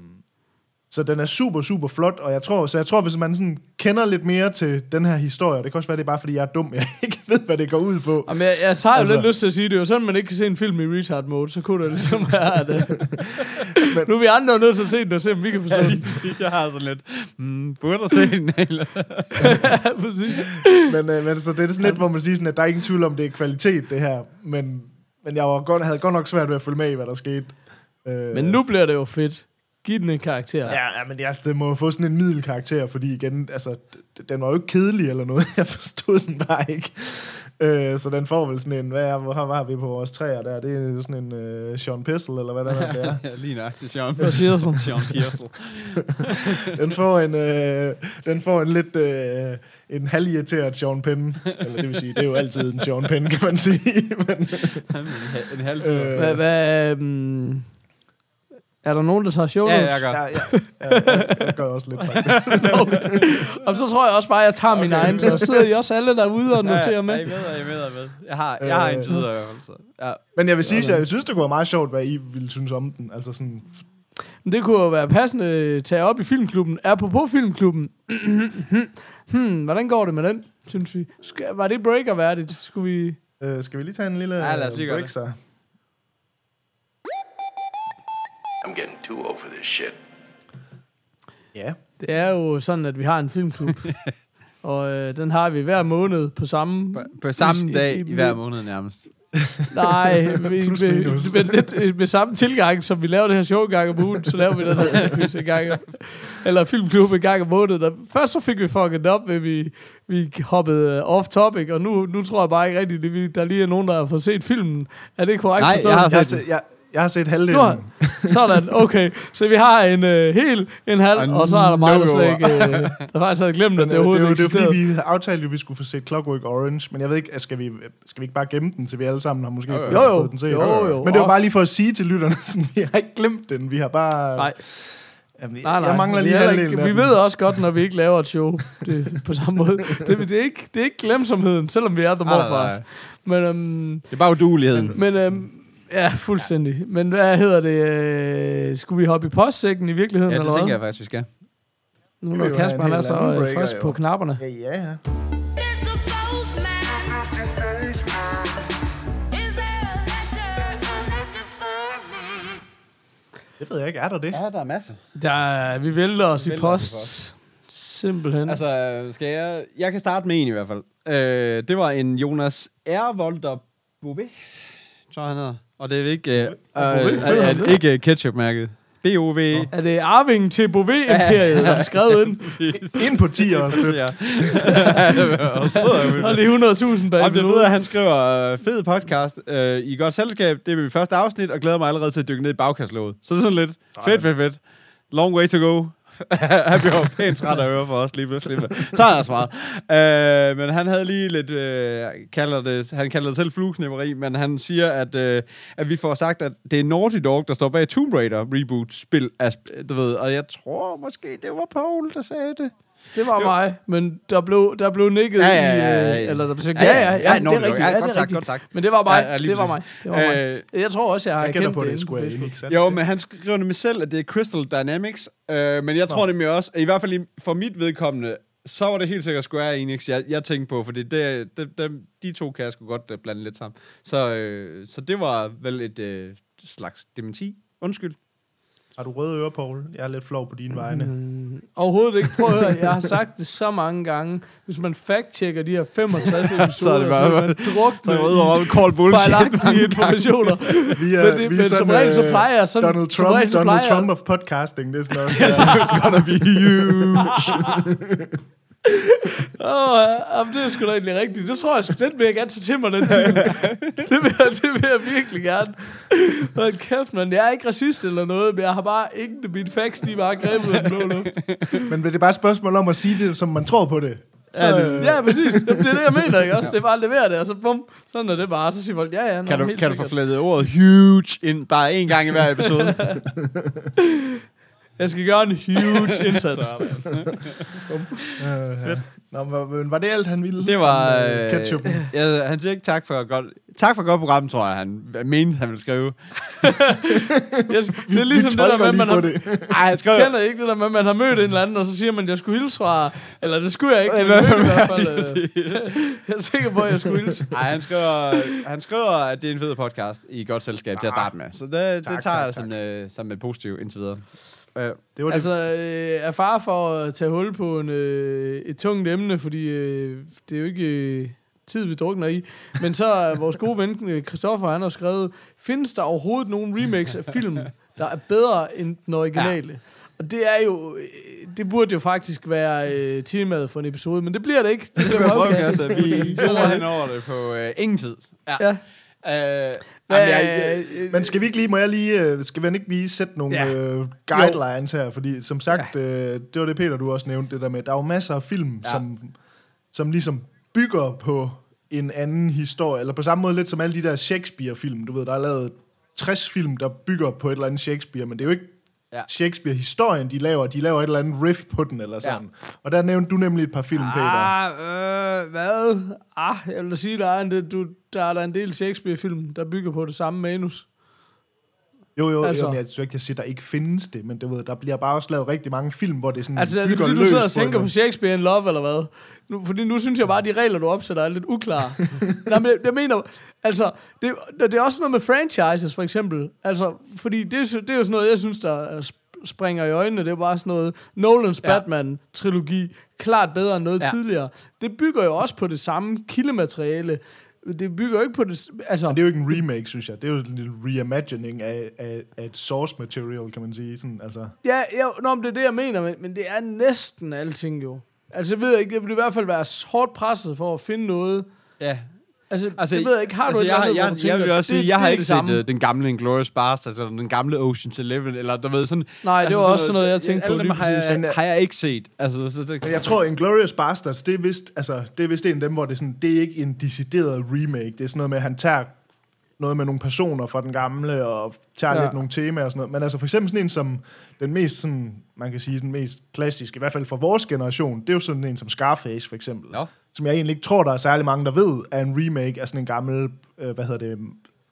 så den er super, super flot, og jeg tror, så jeg tror, hvis man sådan kender lidt mere til den her historie, det kan også være, det er bare, fordi jeg er dum, jeg ikke ved, hvad det går ud på. Jamen, jeg, jeg tager jo Altså- lidt lyst til at sige, det er jo sådan, man ikke kan se en film i retard mode, så kunne det ligesom være, at uh, nu er vi andre jo nødt til at se den og se, om vi kan forstå den. jeg har sådan lidt, mm, burde se den, eller? Ja, præcis. men, øh, men så det er sådan lidt, hvor man siger sådan, at der er ingen tvivl om, det er kvalitet, det her. Men, men jeg var godt, havde godt nok svært ved at følge med i, hvad der skete. Øh, Men nu bliver det jo fedt. Giv den en karakter. Ja, ja men jeg, det må jo få sådan en middelkarakter, fordi igen, altså, den var jo ikke kedelig eller noget. Jeg forstod den bare ikke. Øh, så den får vel sådan en, hvad er, hvor har, hvad har vi på vores træer der? Det er sådan en øh, Sean Pistol, eller hvad der er, det er. ja, lige nøjagtigt, Sean. Du? Sean Piersel. Den får en, øh, den får en lidt, øh, en halvirriteret Sean Penn. Eller det vil sige, det er jo altid en Sean Penn, kan man sige. Men, en, ha- en halv Øh, Hvad, hvad, um, er der nogen, der tager show Ja, notes? jeg gør. ja, ja, ja, jeg, jeg gør også lidt faktisk. Og så tror jeg også bare, at jeg tager min egen, så sidder I også alle derude og noterer Ja, med. er I med, er I med, med? Jeg har, jeg har en tid, i hvert fald, så. Ja. Men jeg vil sige, jeg synes, det kunne være meget sjovt, hvad I ville synes om den. Altså sådan, Men Det kunne jo være passende at tage op i filmklubben. Apropos filmklubben. hmm, hvordan går det med den, synes vi? Skal, var det breaker-værdigt? Skulle vi... øh, skal vi lige tage en lille Ja, lad os lige gøre break, det. så? I'm getting too old for this shit. Ja. Det er jo sådan, at vi har en filmklub. og øh, den har vi hver måned på samme... På, på samme i- dag i- i hver måned nærmest. Nej, med, med, med, lidt, med samme tilgang, som vi laver det her show en gang om ugen, så laver vi den her filmquiz en gang, om- eller filmklub en gang om måneden. Og først så fik vi fucking op, med vi, vi hoppede øh, off topic, og nu, nu tror jeg bare ikke rigtigt, at vi, der lige er nogen, der har fået set filmen. Er det korrekt Nej, forstået? jeg har set, jeg, jeg har set halvdelen. Du har, sådan, okay. Så vi har en øh, hel, en halv, Og og så er der mig, der slet ikke, øh, der faktisk havde glemt, at det øh, overhovedet det, er jo- det jo eksisterede. fordi, vi havde aftalt, at vi skulle få set Clockwork Orange, men jeg ved ikke, skal vi, skal vi ikke bare gemme den, så vi alle sammen har måske Jo, jo. Jo, jo. fået den set? Jo, jo. Men det var bare lige for at sige til lytterne, sådan, vi har ikke glemt den, vi har bare... Nej. Jamen, Nej, nej. Jeg mangler lige halvdelen Vi ved også godt, når vi ikke laver et show det, på samme måde. Det, det, er ikke, det er ikke glemsomheden, selvom vi er the morfars. Men, øhm, Det er bare uduligheden. men øhm, ja, fuldstændig. Men hvad hedder det? Øh, skulle vi hoppe i postsækken i virkeligheden, Ja, det eller tænker hvad? jeg faktisk, vi skal. Nu når Kasper han er så øh, frisk på knapperne. Ja, ja, ja. Det ved jeg ikke, er der det? Ja, der er masser. Der, vi vælter os Vi i vælter i post. Simpelthen. Altså, skal jeg... Jeg kan starte med en i hvert fald. Øh, det var en Jonas Ervolder Bouvet, tror jeg han hedder. Og det er ikke... Øh, øh, øh, øh, ikke ketchup-mærket. B-O-V. er det arvingen til Bouvet-imperiet, der er skrevet ind? Ind på 10 og støt. Ja. Er Og det er 100.000 bag Og det ved, at han skriver øh, fed podcast øh, i godt selskab. Det er mit første afsnit, og glæder mig allerede til at dykke ned i bagkastlåget. Så det er sådan lidt fedt, fedt, fedt. Long way to go. han blev pænt træt af at høre for os lige pludselig. Så har jeg svaret. Øh, men han havde lige lidt, øh, kalder det, han kalder det selv flueknæpperi, men han siger, at, øh, at vi får sagt, at det er Naughty Dog, der står bag Tomb Raider reboot-spil. Du ved, og jeg tror måske, det var Paul, der sagde det. Det var mig, men der blev, der blev nikket Ja, ja, ja, ja, i... ja. øh, Eller der blev sagt, ja, ja, ja, ja, Ja, er det var- rigtigt. ja, Ja, godt er sagt, godt sagt. Men det var mig. Ja, ja, det var mig. Det var mig. Øh, Jeg tror også, jeg har Jeg kendt på, det det er Square Facebook. Enix. er det Jo, men han skriver nemlig selv, at det er Crystal Dynamics. Øh, men jeg tror nemlig også, at i hvert fald for mit vedkommende, så var det helt sikkert Square Enix, jeg, jeg tænkte på, fordi det, det, det, de to kan jeg sgu godt øh, blande lidt sammen. Så, øh, så det var vel et øh, slags dementi. Undskyld. Har du røde ører, Paul? Jeg er lidt flov på dine vegne. Mm, overhovedet ikke. Prøv at høre, jeg har sagt det så mange gange. Hvis man fact-checker de her 65 episoder, Så er det bare- så er man Så drukne jeg ude og call bullshit. fejlagtige informationer. Vi er, Men det- vi er men sådan, som regel så øh, plejer jeg sådan- Donald Trump, regel så Donald jeg- Trump of podcasting, det er sådan noget. It's gonna be huge. Åh, oh, det er sgu da egentlig rigtigt. Det tror jeg, sgu- den vil jeg gerne tage til mig, den titel. det, vil jeg, det vil jeg virkelig gerne. Hold kæft, man. Jeg er ikke racist eller noget, men jeg har bare ingen af mine facts, de er bare grebet af den blå luft. Men det er bare et spørgsmål om at sige det, som man tror på det. Så, Ja, ja, det- Ja, præcis. Det er det, jeg mener, ikke også? Det er bare at levere det, og så bum. Sådan er det bare. Så siger folk, ja, ja, nå, Kan du, helt kan du få sikkert. flettet ordet huge ind bare en gang i hver episode? Jeg skal gøre en huge indsats. øh, Nå, men var det alt, han ville? Det var... Øh, ketchup. ja, han siger ikke tak for godt... Tak for godt program, tror jeg, han mente, han ville skrive. Jeg, det er ligesom det der med, man har, det. Ej, han skrev... kender ikke det der med, at man har mødt en eller anden, og så siger man, jeg skulle hilse fra... Eller det skulle jeg ikke, I men hvert jeg fald mødte i hvert fald. Øh, jeg er sikker på, at jeg skulle hilse. Nej, han skriver, han skriver, at det er en fed podcast i godt selskab til at starte med. Så det, det Tak, tager tak, jeg som, øh, som et positivt indtil videre. Uh, Det var det. Altså, øh, er far for at tage hul på en, øh, et tungt emne, fordi øh, det er jo ikke øh, tid, vi drukner i. Men så er vores gode ven, øh, Christoffer, han har skrevet, findes der overhovedet nogen remakes af film, der er bedre end den originale? Ja. Og det er jo, øh, det burde jo faktisk være øh, temaet for en episode, men det bliver det ikke. Det bliver podcast. podcast, vi zoomer hen over det på øh, ingen tid. Ja. Ja. Hvad, jamen, jeg, øh, Men skal vi ikke lige, må jeg lige, øh, skal vi ikke lige sætte nogle Ja. øh, guidelines her? Fordi som sagt, ja. øh, det var det Peter, du også nævnte, det der med, der er jo masser af film, ja. som, som ligesom bygger på en anden historie, eller på samme måde lidt som alle de der Shakespeare-film, du ved, der er lavet 60 film, der bygger på et eller andet Shakespeare, men det er jo ikke Ja. Shakespeare-historien, de laver, de laver et eller andet riff på den, eller sådan. Ja. Og der nævnte du nemlig et par film, Peter. Ah, øh, hvad? Ah, jeg vil da sige, der er, en, du, der er der en del Shakespeare-film, der bygger på det samme manus. Jo, jo, Altså. altså. jo men jeg synes ikke, jeg siger, der ikke findes det, men du ved, der bliver bare også lavet rigtig mange film, hvor det sådan Altså, er det fordi, du sidder og tænker på Shakespeare in Love, eller hvad? Nu, fordi nu synes jeg bare, at de regler, du opsætter, er lidt uklare. Nej, men jeg mener, altså, det, det er også noget med franchises, for eksempel. Altså, fordi det, er jo- det er jo sådan noget, jeg synes, der er sp- springer i øjnene. Det er bare sådan noget, Nolans Ja. Batman-trilogi, klart bedre end noget ja. tidligere. Det bygger jo også på det samme kildemateriale, det bygger jo ikke på det... Altså, Men det er jo ikke en remake, synes jeg. Det er jo en lille reimagining af, af, af et source material, kan man sige. Sådan, altså. Ja, ja nå, men det er det, jeg mener, men, men det er næsten alting jo. Altså, jeg ved ikke, det vil i hvert fald være hårdt presset for at finde noget. Ja. Altså, Altså, altså det ved jeg ikke, har altså, du et jeg, andet, jeg, jeg, tænker, jeg vil også det- sige, jeg det har er ikke det set samme? uh, den gamle Inglourious Basterds, eller den gamle Ocean's Eleven, eller du ved sådan... Nej, det var også sådan noget, jeg tænkte på Alle dem har jeg, præcis. har jeg ikke set. Altså, så det, jeg tror, Inglourious Basterds, det er vist, altså, det er vist en af dem, hvor det er, sådan, det er ikke en decideret remake. Det er sådan noget med, at han tager noget med nogle personer fra den gamle, og tager Ja. ja. lidt nogle temaer og sådan noget. Men altså for eksempel sådan en som den mest, sådan, man kan sige, den mest klassiske, i hvert fald for vores generation, det er jo sådan en som Scarface for eksempel. Nå. Som jeg egentlig ikke tror, der er særlig mange, der ved, er en remake af sådan en gammel, øh, hvad hedder det,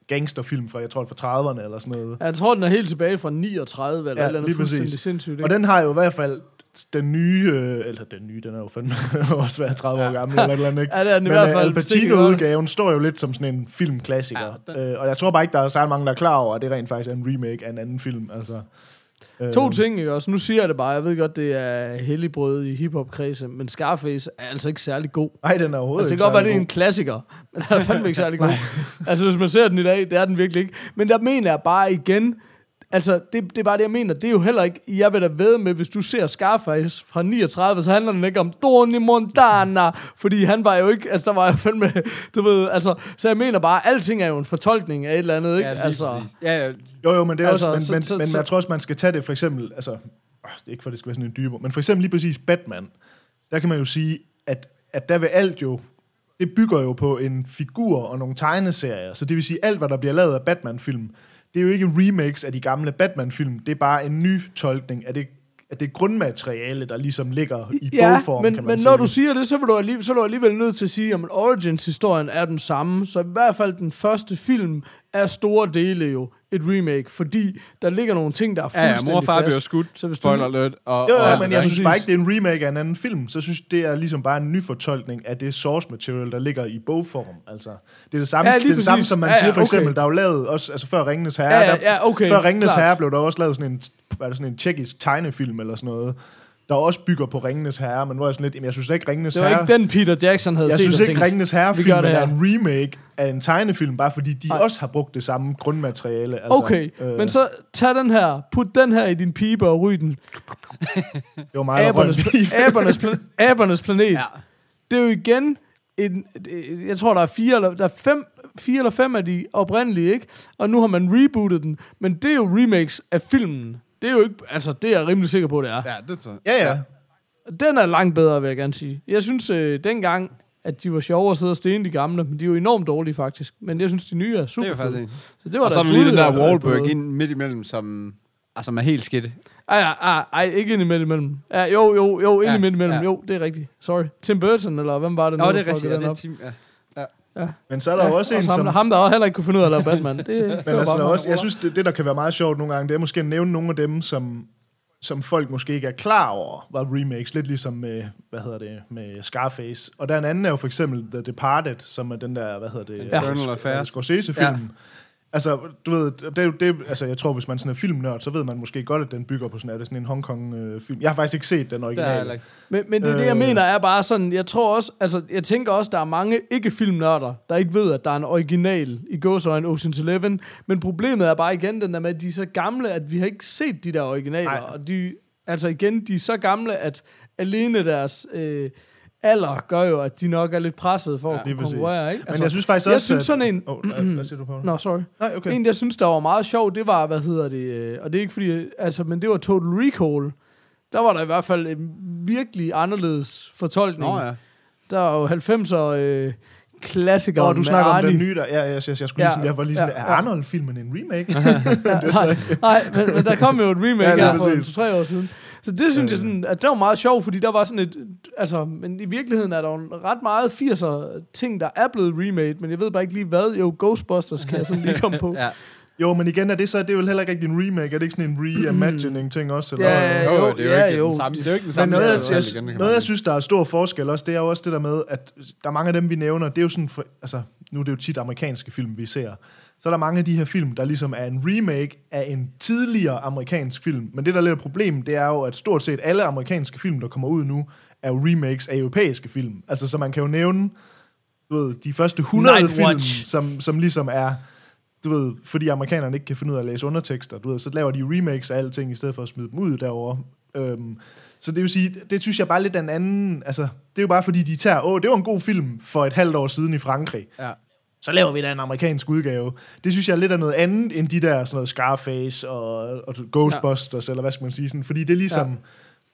gangsterfilm fra, jeg tror, fra 30'erne eller sådan noget. Jeg tror, den er helt tilbage fra 39, eller Ja, ja, eller andet lige præcis. sindssygt. Ikke? Og den har jo i hvert fald den nye, øh, eller den nye, den er jo fandme også været 30 år gammel, eller eller andet, ikke? Ja, det er den i Men hvert øh, fald. Al Pacino-udgaven står jo lidt som sådan en filmklassiker. Ja, Ja, øh, og jeg tror bare ikke, der er særlig mange, der er klar over, at det rent faktisk er en remake af en anden film. Altså, øh, To ting, ikke også? Nu siger jeg det bare. Jeg ved godt, det er helligbrød i hiphop-kredse, men Scarface er altså ikke særlig god. Nej, den er overhovedet Altså, det kan godt være, det er en klassiker, men den er fandme ikke særlig god. altså, hvis man ser den i dag, det er den virkelig ikke. Men der mener jeg bare igen, altså, det, det er bare det, jeg mener. Det er jo heller ikke, jeg vil da ved med, hvis du ser Scarface fra 39, så handler den ikke om Tony Montana, fordi han var jo ikke, altså, der var jo fandme, du ved, altså, så jeg mener bare, alting er jo en fortolkning af et eller andet, ikke? Ja, altså, ja, ja, Jo, jo, men det er altså, også, men, så- men, så- men så- jeg tror også, man skal tage det for eksempel, altså, øh, det er ikke for, det skal være sådan en dybere, men for eksempel lige præcis Batman, der kan man jo sige, at, at der vil alt jo, det bygger jo på en figur og nogle tegneserier, så det vil sige, alt hvad der bliver lavet af Batman-film, det er jo ikke remakes af de gamle Batman-film, det er bare en ny tolkning af det, af det grundmateriale, der ligesom ligger i Ja, bogform, men, kan man men sige. når du siger det, så, vil du alligevel, så er du alligevel nødt til at sige, at Origins-historien er den samme. Så i hvert fald den første film er store dele jo et remake, fordi der ligger nogle ting, der er ja, ja, fuldstændig mor og far bliver skudt. Så hvis du- Spoiler alert. Og, Jo, og jo, alt men jeg der. synes bare ikke, det er en remake af en anden film. Så synes det er ligesom bare en ny fortolkning af det source material, der ligger i bogform. Altså, det er det samme, Ja, ja, det er det samme som man Ja, ja, siger for eksempel, okay. der er jo lavet også, altså før Ringenes Herre, Ja, ja, der, ja, okay, før Ringenes. Herre blev der også lavet sådan en, hvad er det, sådan en tjekkisk tegnefilm eller sådan noget, der også bygger på Ringenes Herre, men hvor jeg sådan lidt, jamen, jeg synes ikke Ringenes Det var Herre... ikke den, Peter Jackson havde jeg set synes og ikke, tænkt, Ringenes vi gør Herre-filmen det er en remake af en tegnefilm, bare fordi de Ej. også har brugt det samme grundmateriale. Altså, Okay, øh, men så tag den her, put den her i din pibe og ryg den. det var meget Abernes, pla- abernes, pla- abernes planet. Ja. Det er jo igen en, jeg tror, der er fire eller, der er fem, fire eller fem af de oprindelige, ikke? Og nu har man rebootet den. Men det er jo remakes af filmen. Det er jo ikke, altså, det er jeg rimelig sikker på, det er. Ja, det tror jeg. Ja, ja. Den er langt bedre, vil jeg gerne sige. Jeg synes, øh, dengang, at de var sjove at sidde og stene de gamle, men de er jo enormt dårlige, faktisk. Men jeg synes, de nye er Det super er jo faktisk fede. Så det var Og så er lige den der fald Wahlberg ind midt imellem, som, altså, som er helt skidt. Ej, ej, ej, ej, ikke ind imellem. Ja, jo, jo, jo, ind Ja, imellem. ja. Jo, det er rigtigt. Sorry. Tim Burton, eller hvem var det? Nå, det er rigtigt. Ja, det er op? team, ja. Men så er der jo også en, ham, som... der, ham, der også heller ikke kunne finde ud af at lave Batman. Det, det Men var altså, der er også, jeg synes, det, det, der kan være meget sjovt nogle gange, det er måske at nævne nogle af dem, som, som folk måske ikke er klar over, var remakes. Lidt ligesom med, hvad hedder det, med Scarface. Og der er en anden er jo for eksempel The Departed, som er den der, hvad hedder det, Infernal Affairs. Scorsese-film. Ja. Altså, du ved, det, det, altså, jeg tror, hvis man sådan er filmnørd, så ved man måske godt, at den bygger på sådan, er det sådan en Hongkong-film. Jeg har faktisk ikke set den Det er originale. ikke. Men, men det, er det, jeg Øh. mener, er bare sådan, jeg tror også, altså, jeg tænker også, der er mange ikke-filmnørder, der ikke ved, at der er en original i gåsøjne Ocean's Eleven, men problemet er bare igen den der med, at de er så gamle, at vi har ikke set de der originaler, Nej. og de, altså igen, de er så gamle, at alene deres øh, alder gør jo, at de nok er lidt presset for Ja, at konkurrere, ikke? Altså, Men jeg synes faktisk jeg også, synes at... sådan en, Oh, nej, hvad siger du på? Nå, sorry. Nej, okay. En, jeg synes, der var meget sjov, det var, hvad hedder det, øh, og det er ikke fordi, altså, men det var Total Recall. Der var der i hvert fald en virkelig anderledes fortolkning. Nå ja. Der er jo 90'er øh, klassikere Nå, du snakker om Arnie. den nye der. Ja, jeg, jeg, jeg, skulle Ja, lige sådan, jeg var lige sådan, ja, er. Arnold-filmen en remake? det ikke. Nej, men, men der kom jo et remake Ja, her for tre år siden. Så det synes jeg sådan, at det var meget sjovt, fordi der var sådan et, altså, men i virkeligheden er der jo ret meget 80'er ting, der er blevet remade, men jeg ved bare ikke lige hvad. Jo, Ghostbusters kan jeg sådan lige komme på. ja. Jo, men igen er det så, det er vel heller ikke rigtig en remake, er det ikke sådan en reimagining ting også? Eller Ja, sådan? jo, det er jo ja, ikke jo. den samme. Det er jo ikke den Men samme. noget, jeg, jeg, igen, noget, jeg synes, der er stor forskel også, det er jo også det der med, at der er mange af dem, vi nævner, det er jo sådan, for, altså, nu er det jo tit amerikanske film, vi ser. Så er der mange af de her film, der ligesom er en remake af en tidligere amerikansk film. Men det, der er lidt af problemet, det er jo, at stort set alle amerikanske film, der kommer ud nu, er jo remakes af europæiske film. Altså, så man kan jo nævne du ved, de første 100 Night film, Watch. som, som ligesom er, du ved, fordi amerikanerne ikke kan finde ud af at læse undertekster, du ved, så laver de remakes af alting, i stedet for at smide dem ud derovre. Øhm, så det vil sige, det, det synes jeg bare lidt er en anden, altså, det er jo bare fordi, de tager, åh, det var en god film for et halvt år siden i Frankrig. Ja. Så laver vi da en amerikansk udgave. Det synes jeg er lidt af noget andet, end de der sådan noget Scarface og, og Ghostbusters, ja. eller hvad skal man sige, sådan, fordi det ligesom ja.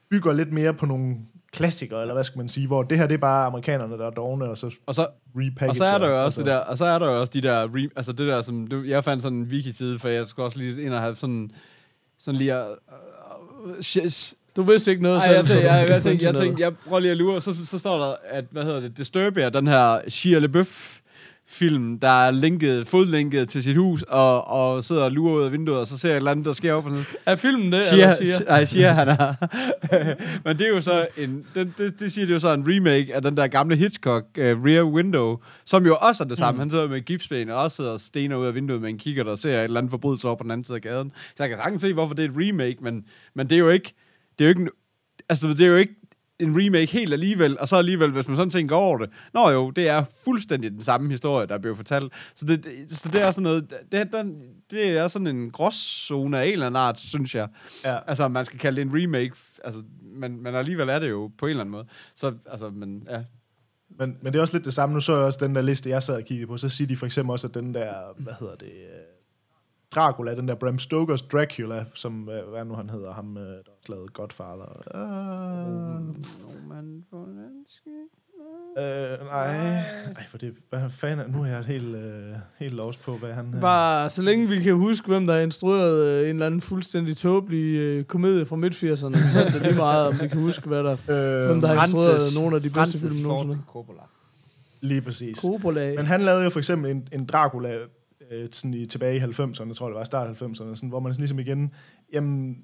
bygger lidt mere på nogle klassikere, eller hvad skal man sige, hvor det her, det er bare amerikanerne, der er dogne, og så Og så, repackage. og så er der jo også altså. det der, og så er der jo også de der, re, altså det der, som, det, jeg fandt sådan en wiki-side, for jeg skulle også lige ind og have sådan, sådan lige at, uh, uh, Du vidste ikke noget Ej, selv. jeg, tænkte, så jeg, jeg, tænkte, jeg, tænkte, jeg prøver lige at lure, så, så står der, at, hvad hedder det, Disturbia, den her Shia LaBeouf film, der er linket, fodlinket til sit hus, og, og sidder og lurer ud af vinduet, og så ser et eller andet, der sker op og ned. Er filmen det, Shia, eller siger? nej, Shia, han er. Men det er jo så en, den, det, det siger det jo så en remake af den der gamle Hitchcock, uh, Rear Window, som jo også er det samme. Mm. Han sidder med en gipsben, og også sidder og stener ud af vinduet med en kigger, der ser et eller andet forbrydelse op på den anden side af gaden. Så jeg kan sagtens se, hvorfor det er et remake, men, men det er jo ikke, det er jo ikke, en, altså det er jo ikke en remake helt alligevel, og så alligevel, hvis man sådan tænker over det, nå jo, det er fuldstændig den samme historie, der blev fortalt. Så det, det, så det er sådan noget, det, den, det er sådan en gråzone af en eller anden art, synes jeg. Ja. Altså, man skal kalde det en remake, altså, men, men alligevel er det jo på en eller anden måde. Så, altså, men ja. Men, men det er også lidt det samme. Nu så jeg også den der liste, jeg sad og kiggede på. Så siger de for eksempel også, at den der, hvad hedder det, øh, Dracula, den der Bram Stokers Dracula, som, øh, hvad nu han hedder, ham, øh, der har lavet Godfather. Uh, øh, nej, ej, for det, hvad fanden, nu er jeg helt, øh, helt lost på, hvad han... øh, Bare så længe vi kan huske, hvem der har instrueret øh, en eller anden fuldstændig tåbelig øh, komedie fra midt-80'erne, så er det lige meget, om vi kan huske, hvad der, øh, hvem der har instrueret nogle af de bedste Francis film Ford nogensinde. Coppola. Lige præcis. Coppola. Men han lavede jo for eksempel en, en Dracula øh, sådan i, tilbage i 90'erne, tror jeg det var, start 90'erne, sådan, hvor man sådan ligesom igen, jamen,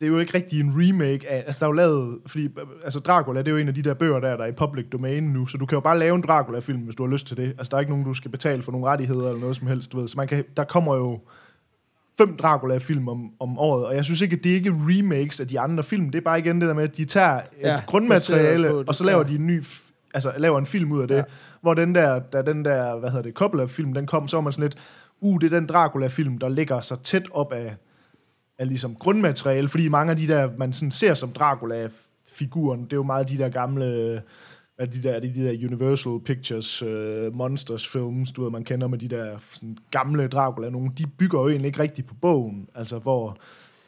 det er jo ikke rigtig en remake af, altså der er jo lavet, fordi altså Dracula, det er jo en af de der bøger der, der er i public domain nu, så du kan jo bare lave en Dracula-film, hvis du har lyst til det. Altså der er ikke nogen, du skal betale for nogle rettigheder eller noget som helst, du ved. Så man kan, der kommer jo fem Dracula-film om, om året, og jeg synes ikke, at det er ikke remakes af de andre film, det er bare igen det der med, at de tager ja, Ja, et grundmateriale, og så laver de en ny, altså laver en film ud af det, Ja. hvor den der, da den der, hvad hedder det, Coppola-film, den kom, så var man sådan lidt, uh, det er den Dracula-film, der ligger så tæt op af, af ligesom grundmateriale, fordi mange af de der, man sådan ser som Dracula-figuren, det er jo meget de der gamle, hvad de der, de, de der Universal Pictures uh, Monsters films, du ved, man kender med de der sådan, gamle Dracula, nogle, de bygger jo egentlig ikke rigtigt på bogen, altså hvor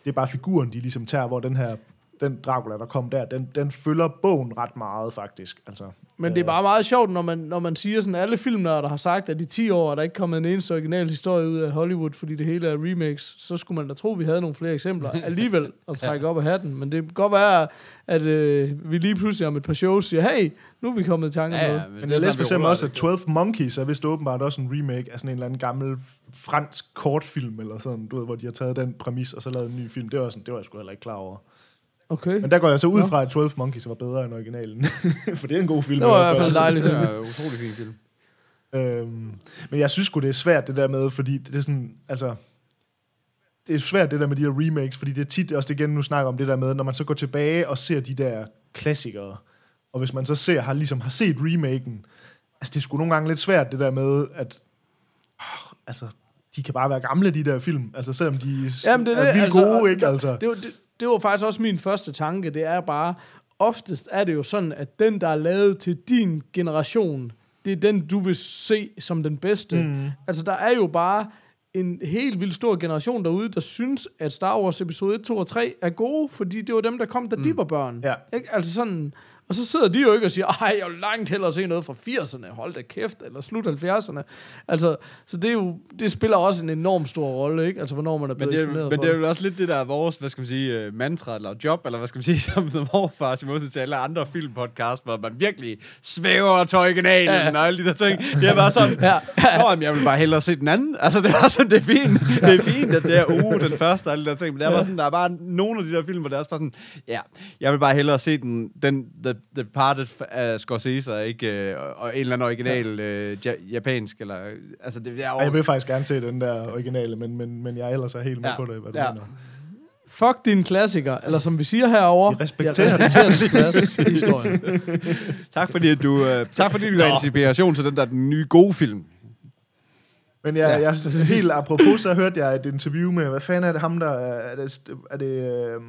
det er bare figuren, de ligesom tager, hvor den her, den Dracula, der kom der, den, den følger bogen ret meget, faktisk. Altså, Men det er bare meget sjovt, når man, når man siger sådan, alle filmnørder har sagt, at i 10 år er der ikke kommet en eneste original historie ud af Hollywood, fordi det hele er remakes, så skulle man da tro, at vi havde nogle flere eksempler alligevel at trække op af hatten. Men det kan godt være, at øh, vi lige pludselig om et par shows siger, hey, nu er vi kommet i tanke Ja, ja, Men jeg læste for eksempel også, at 12 Monkeys er vist åbenbart også en remake af sådan en eller anden gammel fransk kortfilm, eller sådan, du ved, hvor de har taget den præmis, og så lavet en ny film. Det var, sådan, det var jeg sgu heller ikke klar over. Okay. Men der går jeg så ud fra, at 12 Monkeys var bedre end originalen. For det er en god film. Det var i hvert fald dejligt. Det er en utrolig fin film. Øhm, men jeg synes sgu, det er svært det der med, fordi det er sådan, altså, det er svært det der med de her remakes, fordi det er tit også igen, nu snakker om det der med, når man så går tilbage og ser de der klassikere, og hvis man så ser, har, ligesom har set remaken, altså det er sgu nogle gange lidt svært det der med, at åh, altså, de kan bare være gamle, de der film, altså selvom de Jamen, det er er det, vildt altså, gode, ikke altså. Det det, det var faktisk også min første tanke. Det er bare, oftest er det jo sådan, at den, der er lavet til din generation, det er den, du vil se som den bedste. Mm. Altså, der er jo bare en helt vildt stor generation derude, der synes, at Star Wars episode 1, 2 og 3 er gode, fordi det var dem, der kom, da de var børn. Ja. Ikke? Altså sådan, og så sidder de jo ikke og siger, ej, jeg vil langt hellere se noget fra 80'erne, hold da kæft, eller slut 70'erne. Altså, så det, er jo, det spiller også en enorm stor rolle, ikke? Altså, hvornår man er Men blevet det, er, men for det er jo også lidt det, der er vores, hvad skal man sige, øh, mantra eller job, eller hvad skal man sige, som The Morfars, i modsætning til alle andre filmpodcasts, hvor man virkelig svæver til originalen Ja. ja. og alle de der ting. Det er bare sådan, Ja. Nå, jamen, jeg vil bare hellere se den anden. Altså, det er sådan, det er fint. Det er fint, at det er uge, den første og alle de der ting. Men det er bare sådan, der er bare nogle af de der film, hvor det er også bare sådan, ja, jeg vil bare hellere se den, den the Departed af Scorsese, og ikke øh, og en eller anden original øh, ja, japansk, eller, altså, det er Ej, jeg vil faktisk gerne se den der originale, men, men, men jeg er ellers er helt med Ja. på det, hvad du Ja. mener. Fuck din klassiker, eller som vi siger herovre, Vi respekterer jeg respekterer din historien. Tak fordi, at du, øh, tak fordi du gav inspiration til den der den nye gode film. Men jeg, ja, jeg helt apropos, så hørte jeg et interview med, hvad fanden er det ham, der er, det, er det øh,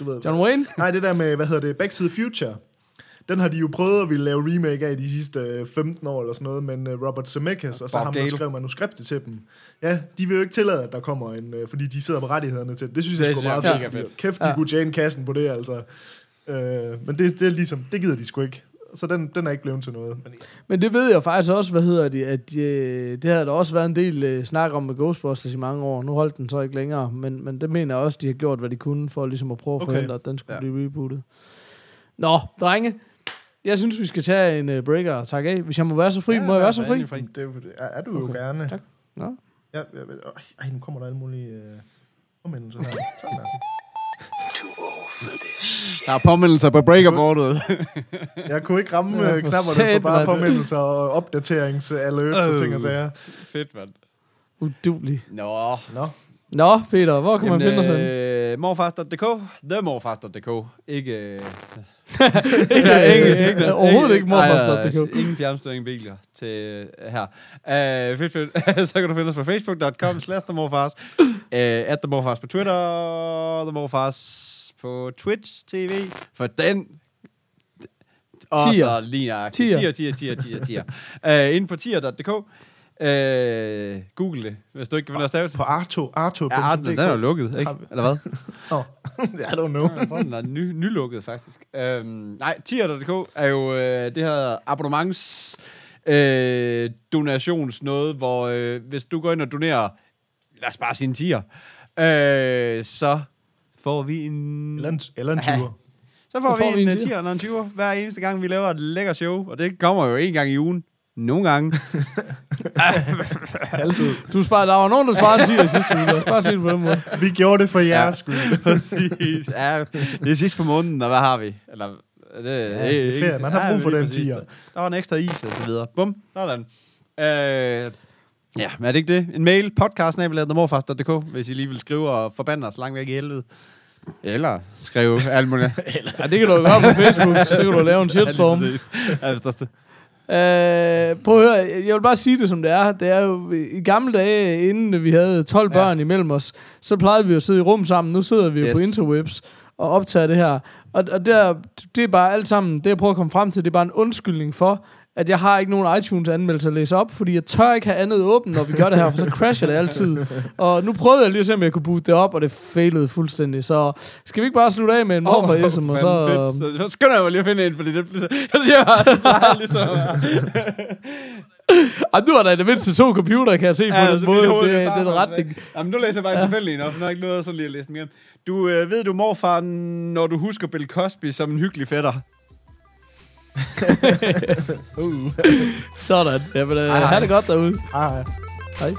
du ved, John Wayne? Nej, det der med, hvad hedder det, Back to the Future. Den har de jo prøvet at ville lave remake af de sidste øh, 15 år eller sådan noget, men øh, Robert Zemeckis og så Bob ham, der skrev manuskriptet til dem. Ja, de vil jo ikke tillade, at der kommer en, øh, fordi de sidder med rettighederne til det. Det synes jeg Det sgu synes meget jeg fedt. fedt. Kæft, de Ja. kunne tjene kassen på det, altså. Øh, men det, det er ligesom, det gider de sgu ikke. Så den, den er ikke blevet til noget. Men, Men det ved jeg faktisk også, hvad hedder det, at øh, det har der også været en del øh, snak om med Ghostbusters i mange år. Nu holdt den så ikke længere, men, men det mener jeg også, de har gjort, hvad de kunne, for ligesom at prøve at Okay. forhindre, at den skulle ja. blive rebootet. Nå, drenge, jeg synes, vi skal tage en uh, breaker og takke af. Hvis jeg må være så fri, må jeg være så fri? det er, jo- er, er du jo Okay, gerne. tak. Nå. Ja, ja, ja, ej, nu kommer der alle mulige øh, omvendelser her. Sådan der. Der er påmindelser på breakerboardet. Jeg kunne ikke ramme Ja, ja, for knapperne for bare påmindelser og opdaterings-alerts og ting og sager. Fedt, mand. Udulig. Nå. Nå, Nå, Peter, hvor kan man finde os øh, morfars.dk, themorfars.dk, ikke... Øh, Ikke, ikke, ikke, overhovedet ikke morfars.dk. Ingen fjernstyring biler til øh, her. Uh, fedt, fedt. så kan du finde os på facebook.com slash themorfars, uh, at themorfars på Twitter, themorfars på Twitch TV, for den og Tier. så lige nøjagtigt. Tier. Tier, tier, tier, tier, tier. uh, inde på tier.dk. Uh, Google det, hvis du ikke at stave til. på Arto. Arto. Ja, Arten, den er jo lukket, ikke? Eller hvad? Oh. I don't know. Jeg tror, den er ny, nylukket, faktisk. Øhm, nej, tier.dk er jo øh, det her abonnements øh, donations noget, hvor øh, hvis du går ind og donerer, lad os bare sige en tier, øh, så får vi en... Eller en, eller en Ja. 20'er. Så får, Så får vi vi en en øh, tier eller en 20 hver eneste gang, vi laver et lækker show, og det kommer jo en gang i ugen. Nogle gange. Altid. Du sparer, der var nogen, der sparede en 10 i sidste uge. Lad os bare sige det på den måde. Vi gjorde det for jeres skyld. Præcis. Ja, det er sidst på måneden, og hvad har vi? Eller, det, ja, det er ferie. Man har brug for lige den præcis. tier. Der var en ekstra is, og så videre. Bum, sådan. Øh, ja, men er det ikke det? En mail, podcast hvis I lige vil skrive og forbande os langt væk i helvede. Eller skrive alt muligt. Eller, Ja, det kan du gøre på Facebook, så kan du lave en shitstorm. Ja, der er det. Øh, prøv at høre, jeg vil bare sige det som det er. Det er jo i gamle dage, inden vi havde 12 Ja. børn imellem os, så plejede vi jo at sidde i rum sammen. Nu sidder vi jo Yes. på interwebs og optager det her. Og, og der, det er bare alt sammen, det jeg prøver at komme frem til, det er bare en undskyldning for, at jeg har ikke nogen iTunes-anmeldelser at læse op, fordi jeg tør ikke have andet åbent, når vi gør det her, for så crasher det altid. Og nu prøvede jeg lige at se, om jeg kunne boote det op, og det failede fuldstændig. Så skal vi ikke bare slutte af med en morfar-ism, og så... så... Så skynder jeg mig lige at finde en, fordi det bliver så... Jeg siger bare ligesom... Ej, nu er der i det mindste to computer, kan jeg se på Ja, den så måde. hoved, Det, det er på retning. Jamen, nu læser jeg bare en tilfældig nok, for nu har ikke noget sådan lige at læse igennem. Du øh, ved du morfar, når du husker Bill Cosby som en hyggelig fætter. Sådan. Jamen, øh, ha' det godt derude. Hej. Hej.